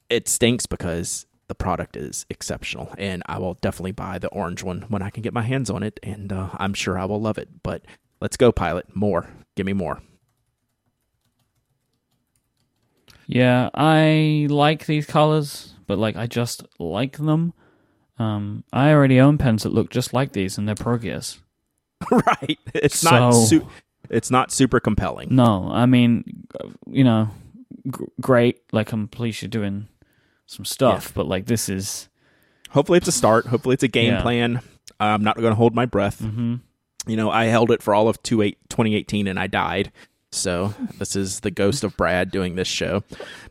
it stinks because the product is exceptional, and I will definitely buy the orange one when I can get my hands on it, and uh, I'm sure I will love it. But let's go, pilot, more, give me more. Yeah, I like these colors, but like I just like them. Um, I already own pens that look just like these, and they're Progeas. right? It's not So- su- it's not super compelling. No, I mean, you know, g- great. Like I'm pleased you're doing some stuff, but like this is, Hopefully, it's a start. Hopefully, it's a game Yeah. plan. I'm not going to hold my breath. hmm You know, I held it for all of two eight, 2018 and I died. So this is the ghost of Brad doing this show.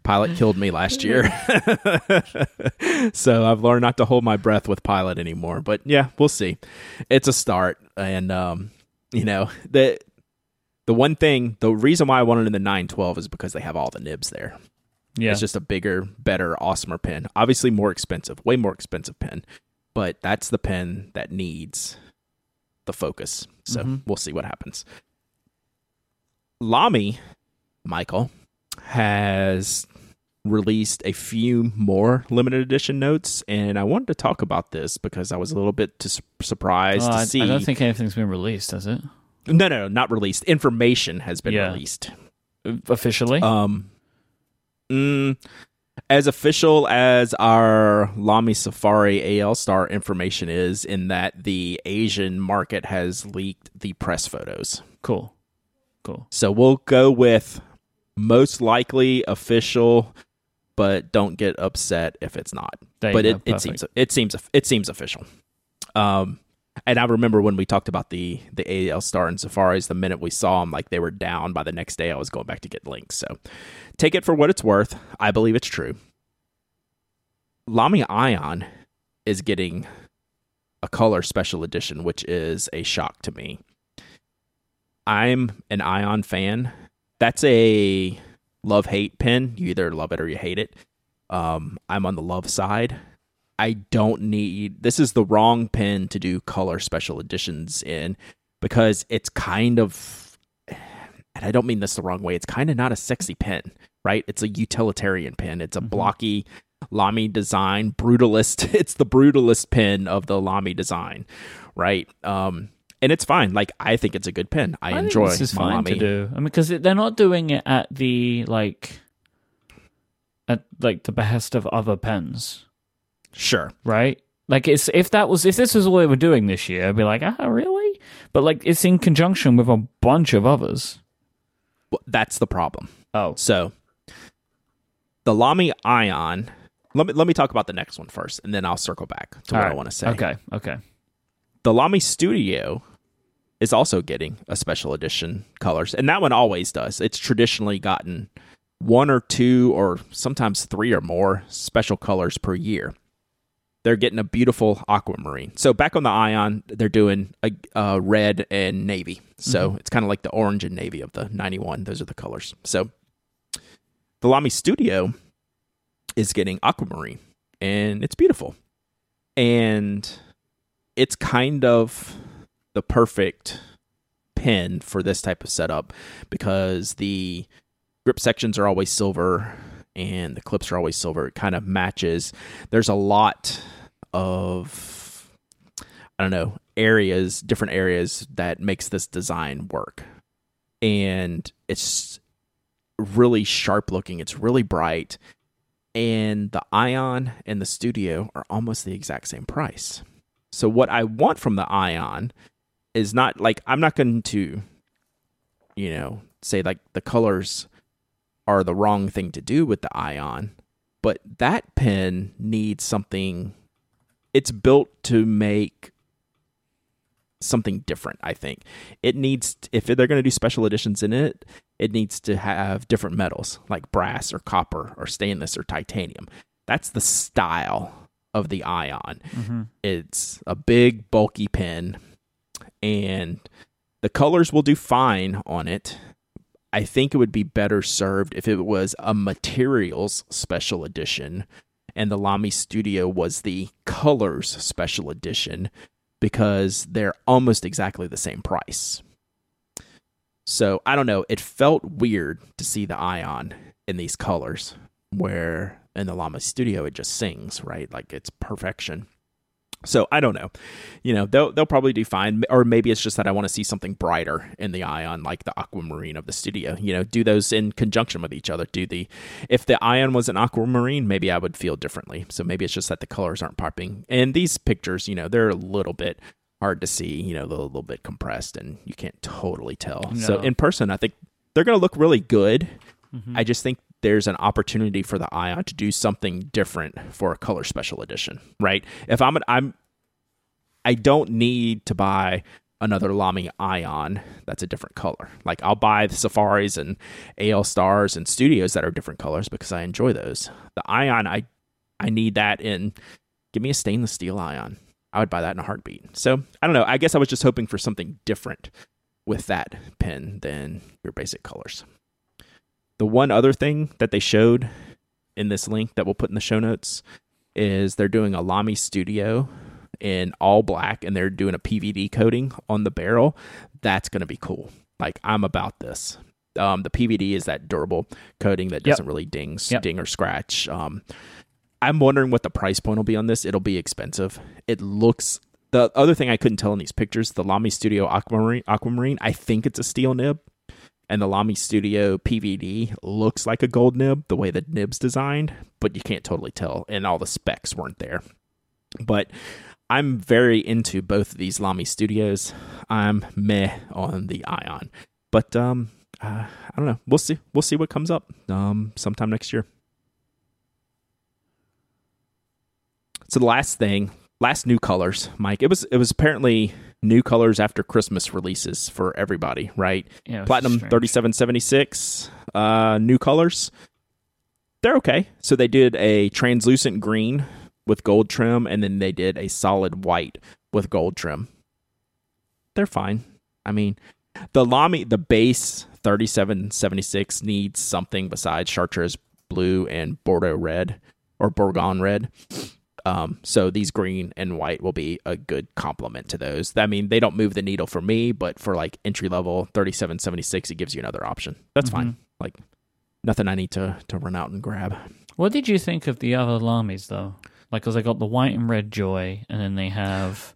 Pilot killed me last year. so I've learned not to hold my breath with Pilot anymore. But yeah, we'll see. It's a start. And um, you know, the the one thing, the reason why I wanted in the 912 is because they have all the nibs there. Yeah, It's just a bigger, better, awesomer pen. Obviously more expensive, way more expensive pen. But that's the pen that needs the focus. So Mhm. we'll see what happens. Lamy, Michael, has released a few more limited edition notes, and I wanted to talk about this because I was a little bit dis- surprised Oh, to I, see. I don't think anything's been released, has it? no, no, no, not released. Information has been Yeah. released. Officially? Um, mm, as official as our Lamy Safari AL Star information is, in that the Asian market has leaked the press photos. cool, cool. So we'll go with most likely official, but don't get upset if it's not. There but it, it seems it seems it seems official. Um, and I remember when we talked about the the AL Star and Safaris, the minute we saw them, like they were down. By the next day, I was going back to get links. So take it for what it's worth. I believe it's true. Lamy Ion is getting a color special edition, which is a shock to me. I'm an Ion fan, that's a love hate pin. You either love it or you hate it. Um, I'm on the love side. I don't need this is the wrong pin to do color special editions in because it's kind of and I don't mean this the wrong way. It's kind of not a sexy pin, right? It's a utilitarian pin. It's a blocky Lamy design, brutalist. It's the brutalist pin of the Lamy design, right? Um, and it's fine. Like I think it's a good pin. I, I enjoy this is fine Lamy. to do. I mean, because they're not doing it at the like at like the behest of other pens, Sure. right? Like it's if that was if this was all they were doing this year, I'd be like, ah, really? But like it's in conjunction with a bunch of others. Well, that's the problem. Oh, So the Lamy Ion. Let me let me talk about the next one first, and then I'll circle back to what I want to say. Okay, okay. The Lamy Studio is also getting a special edition colors, and that one always does. It's traditionally gotten one or two, or sometimes three or more special colors per year. They're getting a beautiful aquamarine. So back on the Ion, they're doing a, a red and navy. So mm-hmm. it's kind of like the orange and navy of the 91. Those are the colors. So the Lamy Studio is getting aquamarine, and it's beautiful. And it's kind of the perfect pin for this type of setup because the grip sections are always silver and the clips are always silver. It kind of matches. There's a lot of I don't know, areas, different areas that makes this design work. And it's really sharp looking. It's really bright. And the Ion and the Studio are almost the exact same price. So what I want from the Ion is not like I'm not going to you know, say like the colors are the wrong thing to do with the Ion, but that pen needs something it's built to make something different, I think. It needs if they're going to do special editions in it, it needs to have different metals like brass or copper or stainless or titanium. That's the style of the Ion. Mm-hmm. It's a big, bulky pen, and the colors will do fine on it. I think it would be better served if it was a materials special edition and the Lamy Studio was the colors special edition because they're almost exactly the same price. So I don't know. It felt weird to see the Ion in these colors, where in the Lamy Studio it just sings right, like it's perfection. So I don't know. You know, they'll they'll probably do fine, or maybe it's just that I want to see something brighter in the Ion, like the Aquamarine of the Studio. You know, do those in conjunction with each other. Do the if the Ion was an Aquamarine, maybe I would feel differently. So maybe it's just that the colors aren't popping. And these pictures, you know, they're a little bit hard to see. You know, they're a little bit compressed, and you can't totally tell. So in person, I think they're going to look really good. Mm-hmm. I just think there's an opportunity for the Ion to do something different for a color special edition, right? If I'm an, I'm I don't need to buy another Lamy Ion that's a different color. Like I'll buy the Safaris and AL Stars and Studios that are different colors because I enjoy those. The Ion I I need that in give me a stainless steel Ion. I would buy that in a heartbeat. So, I don't know. I guess I was just hoping for something different with that pen than your basic colors. The one other thing that they showed in this link that we'll put in the show notes is they're doing a Lamy Studio in all black and they're doing a PVD coating on the barrel. That's going to be cool. Like I'm about this. Um, the PVD is that durable coating that doesn't really ding, Yep. ding or scratch. Um, I'm wondering what the price point will be on this. It'll be expensive. It looks. The other thing I couldn't tell in these pictures, the Lamy Studio Aquamarine, Aquamarine, I think it's a steel nib, and the Lamy Studio PVD looks like a gold nib the way the nib's designed, but you can't totally tell, and all the specs weren't there. But I'm very into both of these Lamy Studios. I'm meh on the Ion, but um, uh, I don't know. We'll see. We'll see what comes up um sometime next year. So the last thing, last new colors, Myke. It was it was apparently new colors after Christmas releases for everybody, right? Yeah, Platinum strange. 3776 uh new colors. They're okay. So they did a translucent green with gold trim and then they did a solid white with gold trim. They're fine. I mean, The Lamy, the base 3776 needs something besides Chartres blue and Bordeaux red or Bourgogne red. Um, so these green and white will be a good complement to those. I mean, they don't move the needle for me, but for like entry level 3776, it gives you another option. That's Mm-hmm. fine. Like nothing I need to to run out and grab. What did you think of the other Lamis though? Like, cause they got the white and red Joy, and then they have,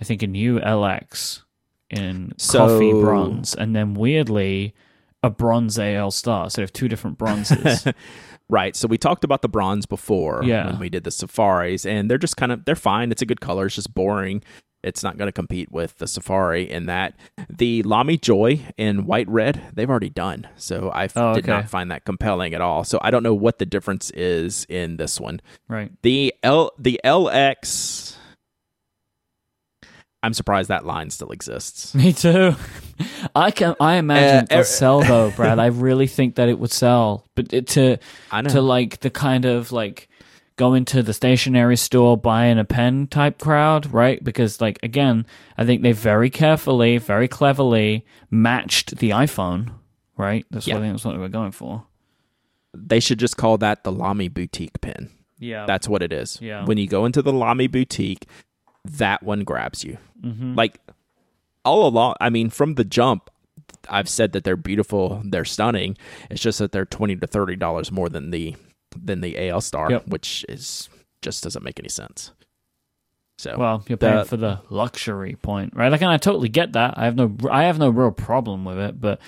I think, a new LX in So- coffee bronze, and then weirdly, a bronze AL Star. So they have two different bronzes. Right. So we talked about the bronze before Yeah. when we did the safaris, and they're just kind of they're fine. It's a good color. It's just boring. It's not going to compete with the safari in that the Lamy Joy in white red they've already done. So I f- Oh, did okay. not find that compelling at all. So I don't know what the difference is in this one. right. The L the LX. I'm surprised that line still exists. Me too. I can. I imagine Uh, it'll er- sell though, Brad. I really think that it would sell, but it, to I know. to like the kind of like going to the stationery store buying a pen type crowd, right? Because like again, I think they very carefully, very cleverly matched the iPhone, right? That's Yeah. what I think that's what they were going for. they should just call that the Lamy Boutique pin. Yeah. That's what it is. Yeah. When you go into the Lamy boutique, that one grabs you. hmm Like all along, I mean, from the jump, I've said that they're beautiful, they're stunning. It's just that they're twenty to thirty dollars more than the than the AL Star, Yep. which is just doesn't make any sense. So Well, you're paying The- for the luxury point, right? Like, and I totally get that. I have no, I have no real problem with it, but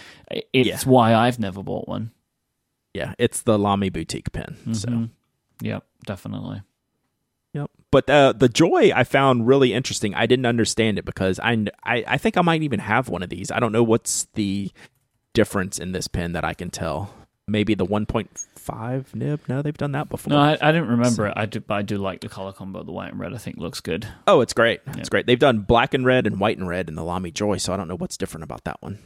it's Yeah. why I've never bought one. yeah, it's the Lamy boutique pin. So Mhm. Yep, definitely. Yep. But uh, the joy I found really interesting. I didn't understand it because I, I I think I might even have one of these. I don't know what's the difference in this pen that I can tell. Maybe the 1.5 nib. No, they've done that before. No, I, I didn't remember it. I do, but I do like the color combo. The white and red, I think, looks good. oh, it's great. Yeah. It's great. They've done black and red and white and red in the Lamy Joy, so I don't know what's different about that one.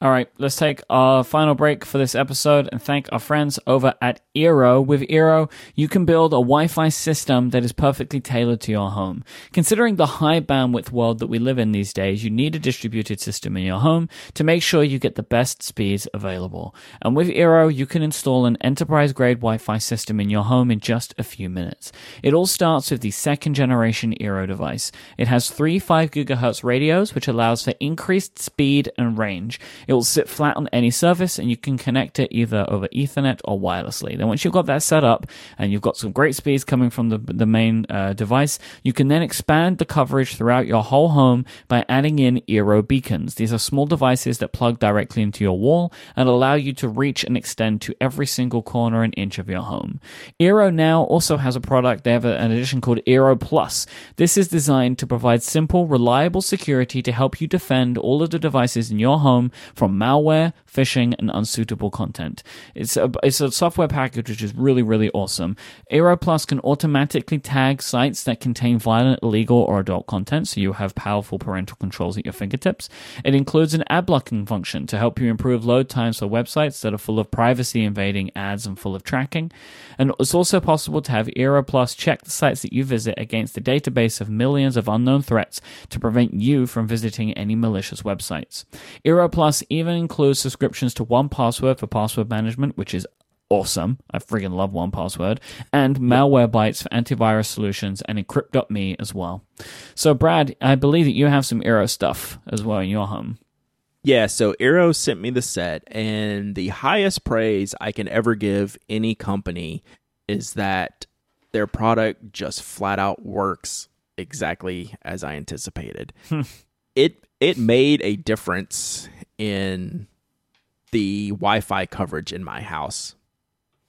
All right, let's take our final break for this episode and thank our friends over at Eero. With Eero, you can build a Wi Fi system that is perfectly tailored to your home. Considering the high bandwidth world that we live in these days, you need a distributed system in your home to make sure you get the best speeds available. And with Eero, you can install an enterprise grade Wi Fi system in your home in just a few minutes. It all starts with the second generation Eero device. It has three 5 gigahertz radios, which allows for increased speed and range. It will sit flat on any surface and you can connect it either over Ethernet or wirelessly. Once you've got that set up and you've got some great speeds coming from the, the main uh, device, you can then expand the coverage throughout your whole home by adding in Eero beacons. These are small devices that plug directly into your wall and allow you to reach and extend to every single corner and inch of your home. Eero now also has a product, they have an edition called Eero Plus. This is designed to provide simple, reliable security to help you defend all of the devices in your home from malware, phishing, and unsuitable content. It's a, it's a software package which is really, really awesome. Eero Plus can automatically tag sites that contain violent, illegal, or adult content, so you have powerful parental controls at your fingertips. It includes an ad blocking function to help you improve load times for websites that are full of privacy invading ads and full of tracking. And it's also possible to have Eero Plus check the sites that you visit against a database of millions of unknown threats to prevent you from visiting any malicious websites. Eero Plus even includes subscriptions to 1Password for password management, which is awesome. I friggin' love 1Password and Malwarebytes for antivirus solutions and encrypt.me as well. So Brad, I believe that you have some Eero stuff as well in your home. Yeah, so Eero sent me the set, and the highest praise I can ever give any company is that their product just flat out works exactly as I anticipated. Hmm. it it made a difference in the Wi-Fi coverage in my house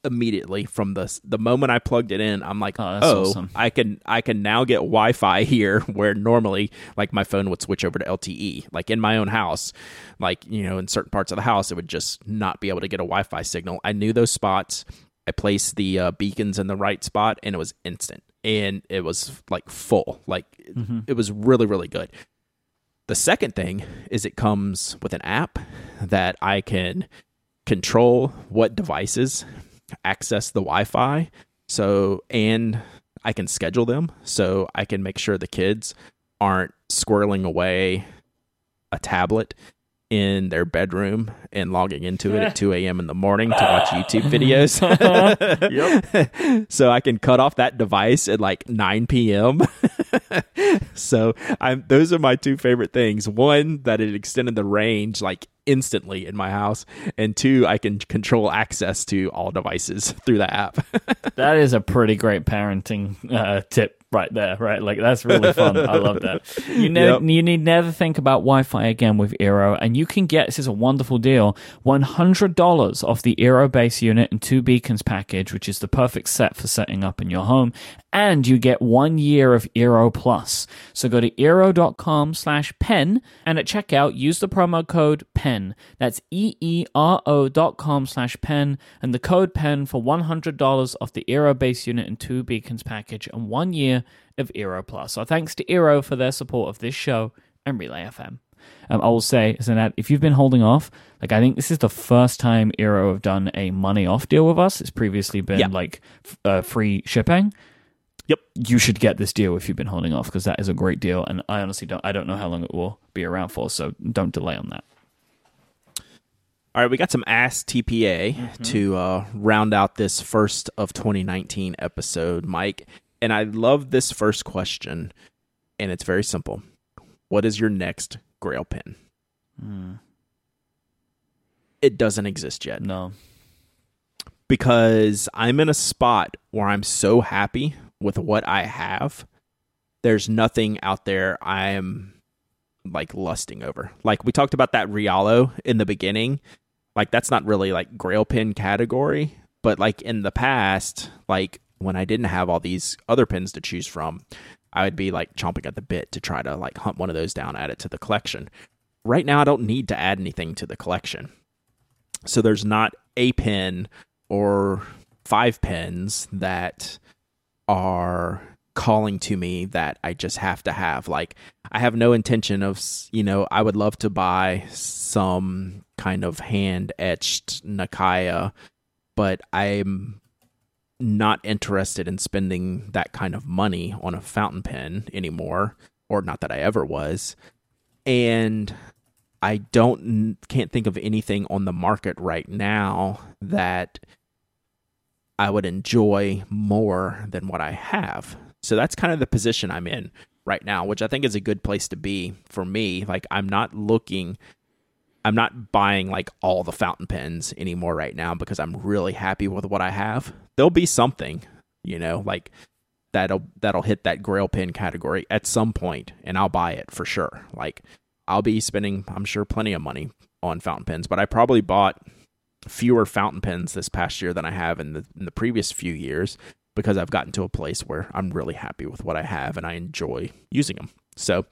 immediately from the the moment I plugged it in. I'm like, Oh, oh, awesome. I can I can now get Wi-Fi here where normally like my phone would switch over to LTE. Like in my own house, like you know in certain parts of the house it would just not be able to get a Wi-Fi signal. I knew those spots. I placed the uh, beacons in the right spot and it was instant and it was like full. Like it was really really good. The second thing is it comes with an app that I can control what devices access the Wi-Fi. So and I can schedule them so I can make sure the kids aren't squirreling away a tablet in their bedroom and logging into it at 2 a.m. in the morning to watch YouTube videos. yep. so I can cut off that device at like 9 p.m. so I'm those are my two favorite things. One that it extended the range like instantly in my house, and two I can control access to all devices through the app. that is a pretty great parenting uh, tip right there, right? Like that's really fun. I love that. You ne- yep. you need never think about Wi-Fi again with Eero, and you can get this is a wonderful deal: one hundred dollars off the Eero base unit and two beacons package, which is the perfect set for setting up in your home, and you get one year of Eero Plus. So go to eero.com slash pen, and at checkout use the promo code pen. That's e e r o dot com slash pen, and the code pen for one hundred dollars off the Eero base unit and two beacons package, and one year of Eero Plus. So thanks to Eero for their support of this show and Relay FM. Um, I will say, is that if you've been holding off, like I think this is the first time Eero have done a money off deal with us. It's previously been yeah. like f- uh, free shipping. Yep, you should get this deal if you've been holding off because that is a great deal, and I honestly don't. I don't know how long it will be around for, so don't delay on that. All right, we got some Ask TPA mm-hmm. to uh, round out this first of 2019 episode, Myke. And I love this first question, and it's very simple. What is your next grail pin? Mm. It doesn't exist yet. No. Because I'm in a spot where I'm so happy with what I have. There's nothing out there I'm like lusting over. Like we talked about that Realo in the beginning. Like that's not really like grail pin category, but like in the past, like when I didn't have all these other pins to choose from, I would be like chomping at the bit to try to like hunt one of those down, add it to the collection. Right now, I don't need to add anything to the collection. So there's not a pin or five pins that are calling to me that I just have to have. Like, I have no intention of, you know, I would love to buy some kind of hand etched Nakaya, but I'm not interested in spending that kind of money on a fountain pen anymore, or not that I ever was. And I don't can't think of anything on the market right now that I would enjoy more than what I have. So that's kind of the position I'm in right now, which I think is a good place to be for me. Like I'm not looking I'm not buying like all the fountain pens anymore right now because I'm really happy with what I have. There'll be something, you know, like that'll that'll hit that grail pin category at some point and I'll buy it for sure. Like I'll be spending I'm sure plenty of money on fountain pens, but I probably bought fewer fountain pens this past year than I have in the in the previous few years because I've gotten to a place where I'm really happy with what I have and I enjoy using them. So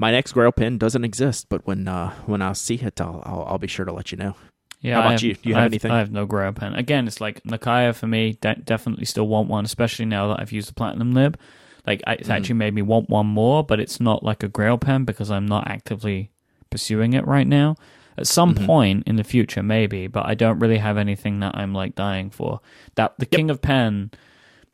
my next grail pen doesn't exist, but when uh, when I see it, I'll, I'll, I'll be sure to let you know. Yeah, How about have, you? Do you have, have, anything? I have no grail pen. Again, it's like Nakaya for me. De- definitely still want one, especially now that I've used the platinum nib. Like it's mm. actually made me want one more, but it's not like a grail pen because I'm not actively pursuing it right now. At some mm-hmm. point in the future, maybe, but I don't really have anything that I'm like dying for. That the yep. King of Pen,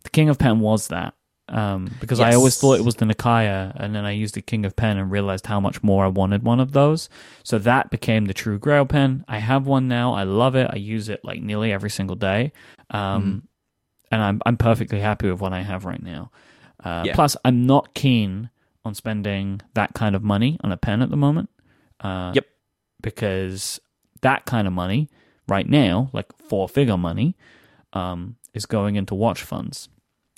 the King of Pen was that um, because yes. I always thought it was the Nakaya, and then I used the King of Pen and realized how much more I wanted one of those. So that became the True Grail pen. I have one now. I love it. I use it like nearly every single day, um, mm. and I'm I'm perfectly happy with what I have right now. Uh, yeah. Plus, I'm not keen on spending that kind of money on a pen at the moment. Uh, yep, because that kind of money right now, like four figure money, um, is going into watch funds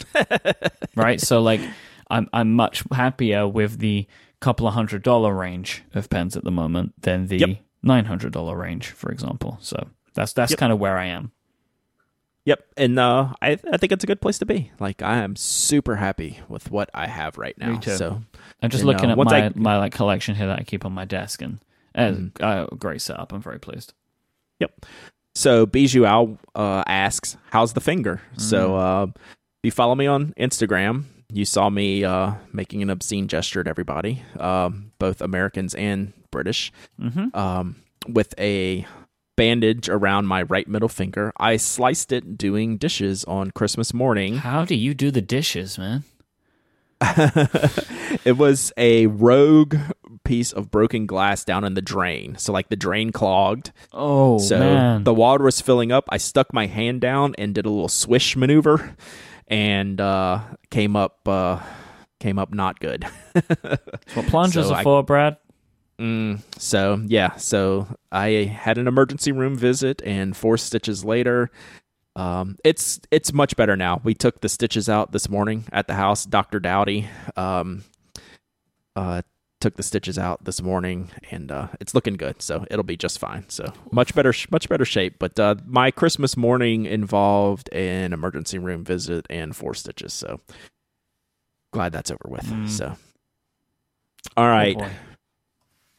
right? So like I'm I'm much happier with the couple of hundred dollar range of pens at the moment than the yep. nine hundred dollar range, for example. So that's that's yep. kind of where I am. Yep, and uh, I I think it's a good place to be. Like I am super happy with what I have right now. So I'm just looking uh, at my I... my like collection here that I keep on my desk, and it's mm-hmm. a great setup. I'm very pleased. Yep. So Bijou Al uh, asks, "How's the finger?" Mm. So uh, you follow me on Instagram, you saw me uh, making an obscene gesture at everybody, um, both Americans and British, mm-hmm. um, with a bandage around my right middle finger. I sliced it doing dishes on Christmas morning. How do you do the dishes, man? it was a rogue piece of broken glass down in the drain. So like the drain clogged. Oh So man. the water was filling up. I stuck my hand down and did a little swish maneuver, and uh, came up uh, came up not good. What plungers so are I- for, Brad. Mm, so yeah, so I had an emergency room visit, and four stitches later, um, it's it's much better now. We took the stitches out this morning at the house. Doctor Dowdy um, uh, took the stitches out this morning, and uh, it's looking good. So it'll be just fine. So much better, much better shape. But uh, my Christmas morning involved an emergency room visit and four stitches. So glad that's over with. Mm. So. All right. Oh.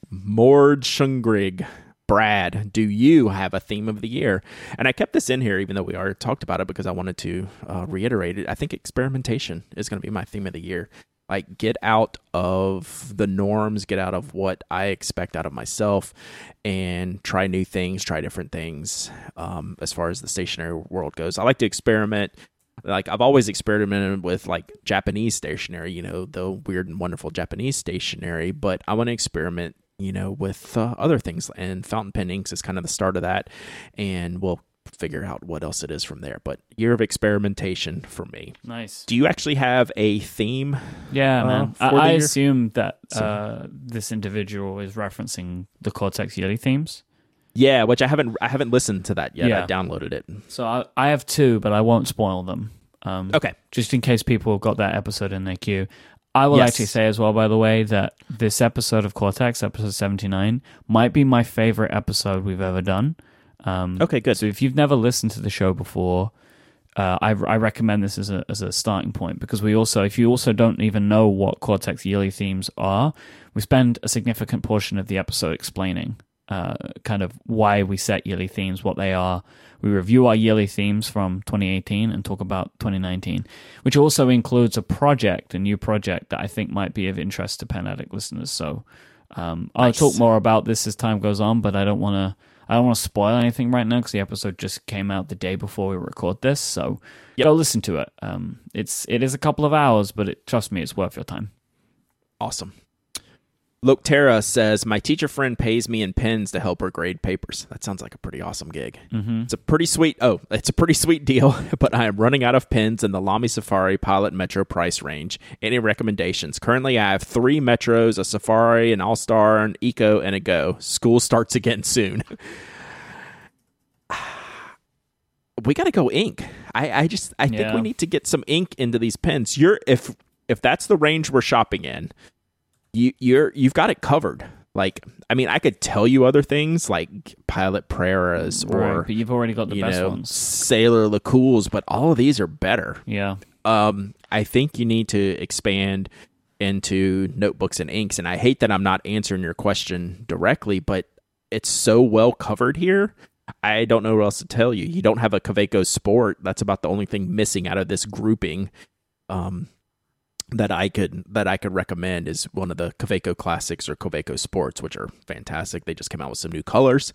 Mord Shungrig. Brad, do you have a theme of the year? And I kept this in here, even though we already talked about it, because I wanted to uh, reiterate it. I think experimentation is going to be my theme of the year. Like, get out of the norms, get out of what I expect out of myself, and try new things, try different things um, as far as the stationery world goes. I like to experiment like I've always experimented with like Japanese stationery, you know, the weird and wonderful Japanese stationery, but I want to experiment, you know, with uh, other things. And fountain pen inks is kind of the start of that, and we'll figure out what else it is from there. But year of experimentation for me. Nice. Do you actually have a theme? Yeah, uh, man. I, I assume that uh, this individual is referencing the Cortex yearly themes. Yeah, which I haven't I haven't listened to that yet. Yeah. I downloaded it. So I, I have two, but I won't spoil them. Um, Okay. Just in case people have got that episode in their queue. I will Yes. actually say as well, by the way, that this episode of Cortex, episode 79, might be my favorite episode we've ever done. Um, Okay, good. So if you've never listened to the show before, uh, I, I recommend this as a, as a starting point because we also, if you also don't even know what Cortex yearly themes are, we spend a significant portion of the episode explaining uh, kind of why we set yearly themes, what they are. We review our yearly themes from 2018 and talk about 2019, which also includes a project, a new project that I think might be of interest to Pen Addict listeners. So um, I'll talk more about this as time goes on, but I don't want to. I don't want to spoil anything right now because the episode just came out the day before we record this. So Yep. go listen to it. Um, it's it is a couple of hours, but it, trust me, it's worth your time. Awesome. Lokterra says, My teacher friend pays me in pens to help her grade papers. That sounds like a pretty awesome gig. Mm-hmm. It's a pretty sweet, oh, it's a pretty sweet deal, but I am running out of pens in the Lamy Safari Pilot Metro price range. Any recommendations? Currently, I have three Metros, a Safari, an AL Star, an Eco, and a Go. School starts again soon. we got to go ink. I, I just, I think we need to get some ink into these pens. You're, if, if that's the range we're shopping in, you you're you've got it covered. Like I mean, I could tell you other things like Pilot Preras or right, but you've already got the best know ones. Sailor Lecoule's, but all of these are better. Yeah, Um, I think you need to expand into notebooks and inks. And I hate that I'm not answering your question directly, but it's so well covered here. I don't know what else to tell you. You don't have a Kaweco Sport. That's about the only thing missing out of this grouping. Um, that I could that I could recommend is one of the Kaweco Classics or Kaweco Sports, which are fantastic. They just came out with some new colors,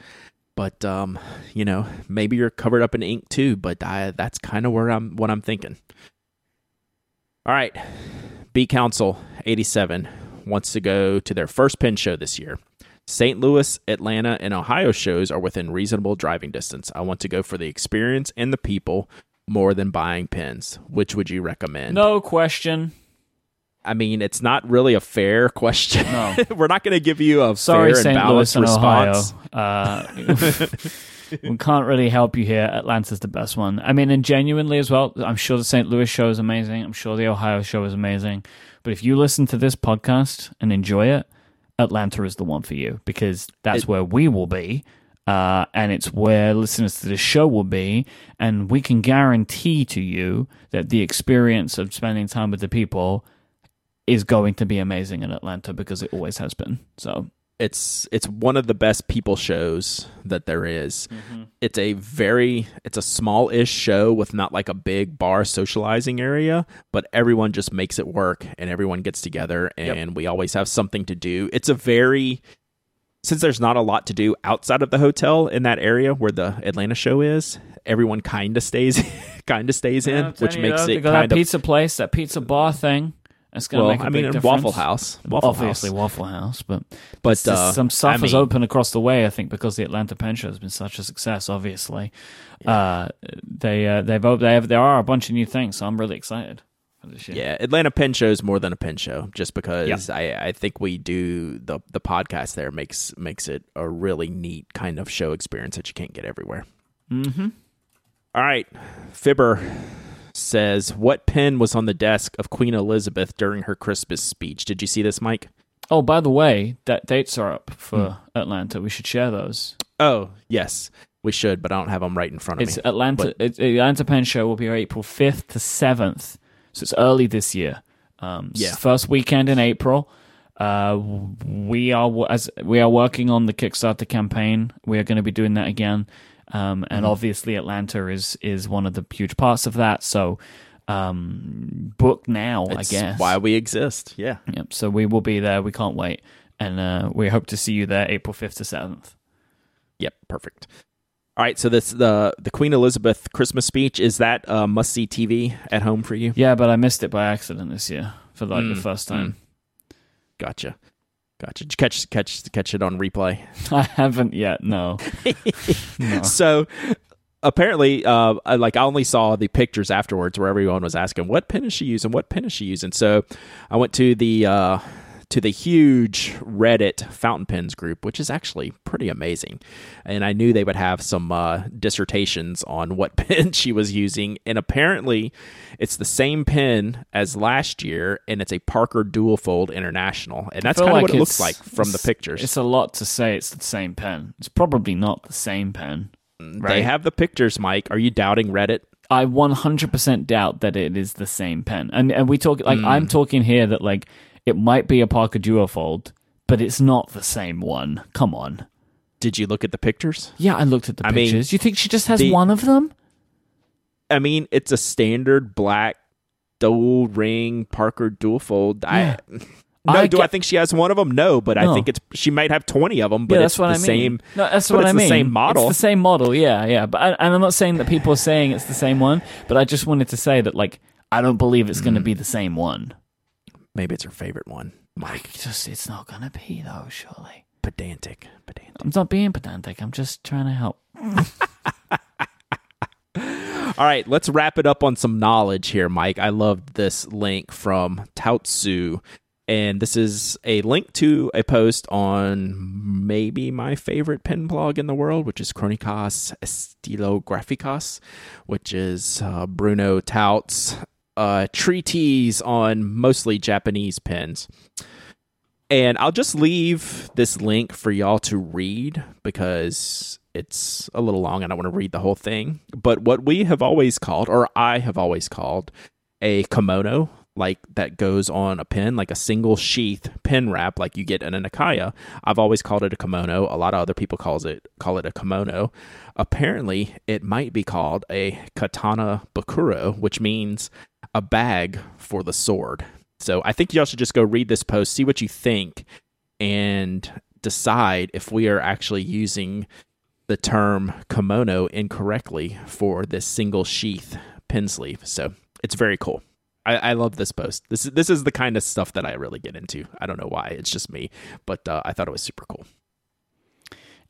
but um, you know, maybe you're covered up in ink too. But I, that's kind of where I'm what I'm thinking. All right, B Council eighty seven wants to go to their first pen show this year. St. Louis, Atlanta, and Ohio shows are within reasonable driving distance. I want to go for the experience and the people more than buying pens. Which would you recommend? no question. I mean, it's not really a fair question. No. We're not going to give you a Sorry, fair and St. Louis balanced and response. Ohio. Uh, we can't really help you here. Atlanta's the best one. I mean, and genuinely as well, I'm sure the St. Louis show is amazing. I'm sure the Ohio show is amazing. But if you listen to this podcast and enjoy it, Atlanta is the one for you because that's It- where we will be. Uh, and it's where listeners to the show will be. And we can guarantee to you that the experience of spending time with the people is going to be amazing in Atlanta because it always has been. So It's it's one of the best people shows that there is. Mm-hmm. It's a very it's a small-ish show with not like a big bar socializing area, but everyone just makes it work and everyone gets together and we always have something to do. It's a very since there's not a lot to do outside of the hotel in that area where the Atlanta show is, everyone kind of stays kind of stays in, which you, makes it kind that of pizza place, that pizza bar thing, It's going to well, make a I mean, big. Waffle House, Waffle Obviously, House. Waffle House, but But, uh, some stuff I is open across the way. I think because the Atlanta Pen Show has been such a success. Obviously, uh, they uh, they've they have there are a bunch of new things, so I'm really excited for this year. Yeah, Atlanta Pen Show is more than a pen show, just because I, I think we do the the podcast there makes makes it a really neat kind of show experience that you can't get everywhere. Mm-hmm. All right, Fibber says what pen was on the desk of Queen Elizabeth during her Christmas speech? Did you see this, Myke? Oh, by the way, that dates are up for Hmm. Atlanta. We should share those. Oh, yes, we should, but I don't have them right in front of It's me. Atlanta. It's, Atlanta Pen Show will be April fifth to seventh, so it's early this year. Um, Yeah. first weekend in April. Uh, we are as we are working on the Kickstarter campaign. We are going to be doing that again, um, and Mm-hmm. obviously Atlanta is is one of the huge parts of that. So, um, book now, It's I guess. why we exist. Yeah. Yep. So we will be there. We can't wait, and uh, we hope to see you there April fifth to seventh. Yep, perfect. All right, so this the the Queen Elizabeth Christmas speech is that uh, must see TV at home for you? Yeah, but I missed it by accident this year for like the Mm, first time. Gotcha, gotcha. Did you catch catch catch it on replay? I haven't yet. No. no. So apparently, uh, I, like I only saw the pictures afterwards where everyone was asking what pen is she using, what pen is she using. So I went to the uh, to the huge Reddit fountain pens group, which is actually pretty amazing, and I knew they would have some uh, dissertations on what pen she was using, and apparently it's the same pen as last year, and it's a Parker Duofold International, and that's kind of like what it looks like from the pictures. It's a lot to say it's the same pen. It's probably not the same pen. They have the pictures, Myke. Are you doubting Reddit? I 100% doubt that it is the same pen. And and we talk like Hmm. I'm talking here that like it might be a Parker Duofold, but it's not the same one. Come on. Did you look at the pictures? Yeah, I looked at the I mean, pictures. you think she just has the- one of them? I mean, it's a standard black dual ring Parker Duofold. Yeah. I no, I do I think she has one of them? No, but I think it's she might have twenty of them. But yeah, it's that's what the I mean. same. no, that's what it's I the mean. same model. It's the same model. Yeah, yeah. But I, and I'm not saying that people are saying it's the same one, but I just wanted to say that like I don't believe it's going to mm. be the same one. Maybe it's her favorite one. Myke, just it's not to be though. Surely. pedantic, pedantic. I'm not being pedantic. I'm just trying to help. All right, let's wrap it up on some knowledge here, Myke. I love this link from Tautsu. And this is a link to a post on maybe my favorite pen blog in the world, which is Crónicas Estilográficas, which is uh, Bruno Taunay's uh, treatise on mostly Japanese pens. And I'll just leave this link for y'all to read because it's a little long. And I want to read the whole thing. But what we have always called, or I have always called, a kimono, like that goes on a pen, like a single sheath pen wrap, like you get in a Nakaya. I've always called it a kimono. A lot of other people calls it call it a kimono. Apparently, it might be called a katana bukuro, which means a bag for the sword. So I think y'all should just go read this post, see what you think, and decide if we are actually using the term kimono incorrectly for this single sheath pen sleeve. So it's very cool. I, I love this post. This is this is the kind of stuff that I really get into. I don't know why. It's just me, but uh, I thought it was super cool.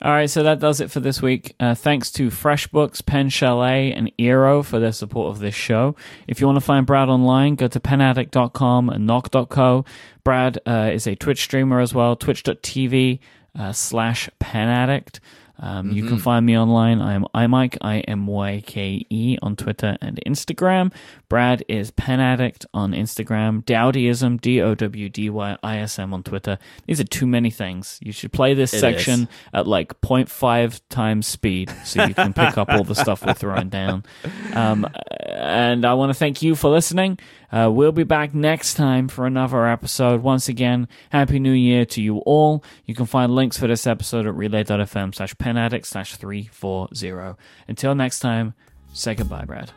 All right, so that does it for this week. Uh, thanks to FreshBooks, Pen Chalet, and Eero for their support of this show. If you want to find Brad online, go to penaddict.com and nock.co. Brad uh, is a Twitch streamer as well, twitch.tv uh, slash penaddict. Um, You can find me online. I am iMyke, I M Y K E on Twitter and Instagram. Brad is Pen Addict on Instagram. Dowdyism, D O W D Y I S M on Twitter. These are too many things. You should play this It section is. at like 0.5 times speed so you can pick up all the stuff we're throwing down. Um, and I want to thank you for listening. Uh, we'll be back next time for another episode. Once again, Happy New Year to you all. You can find links for this episode at relay.fm slash penaddict slash 340. Until next time, say goodbye, Brad.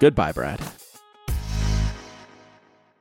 Goodbye, Brad.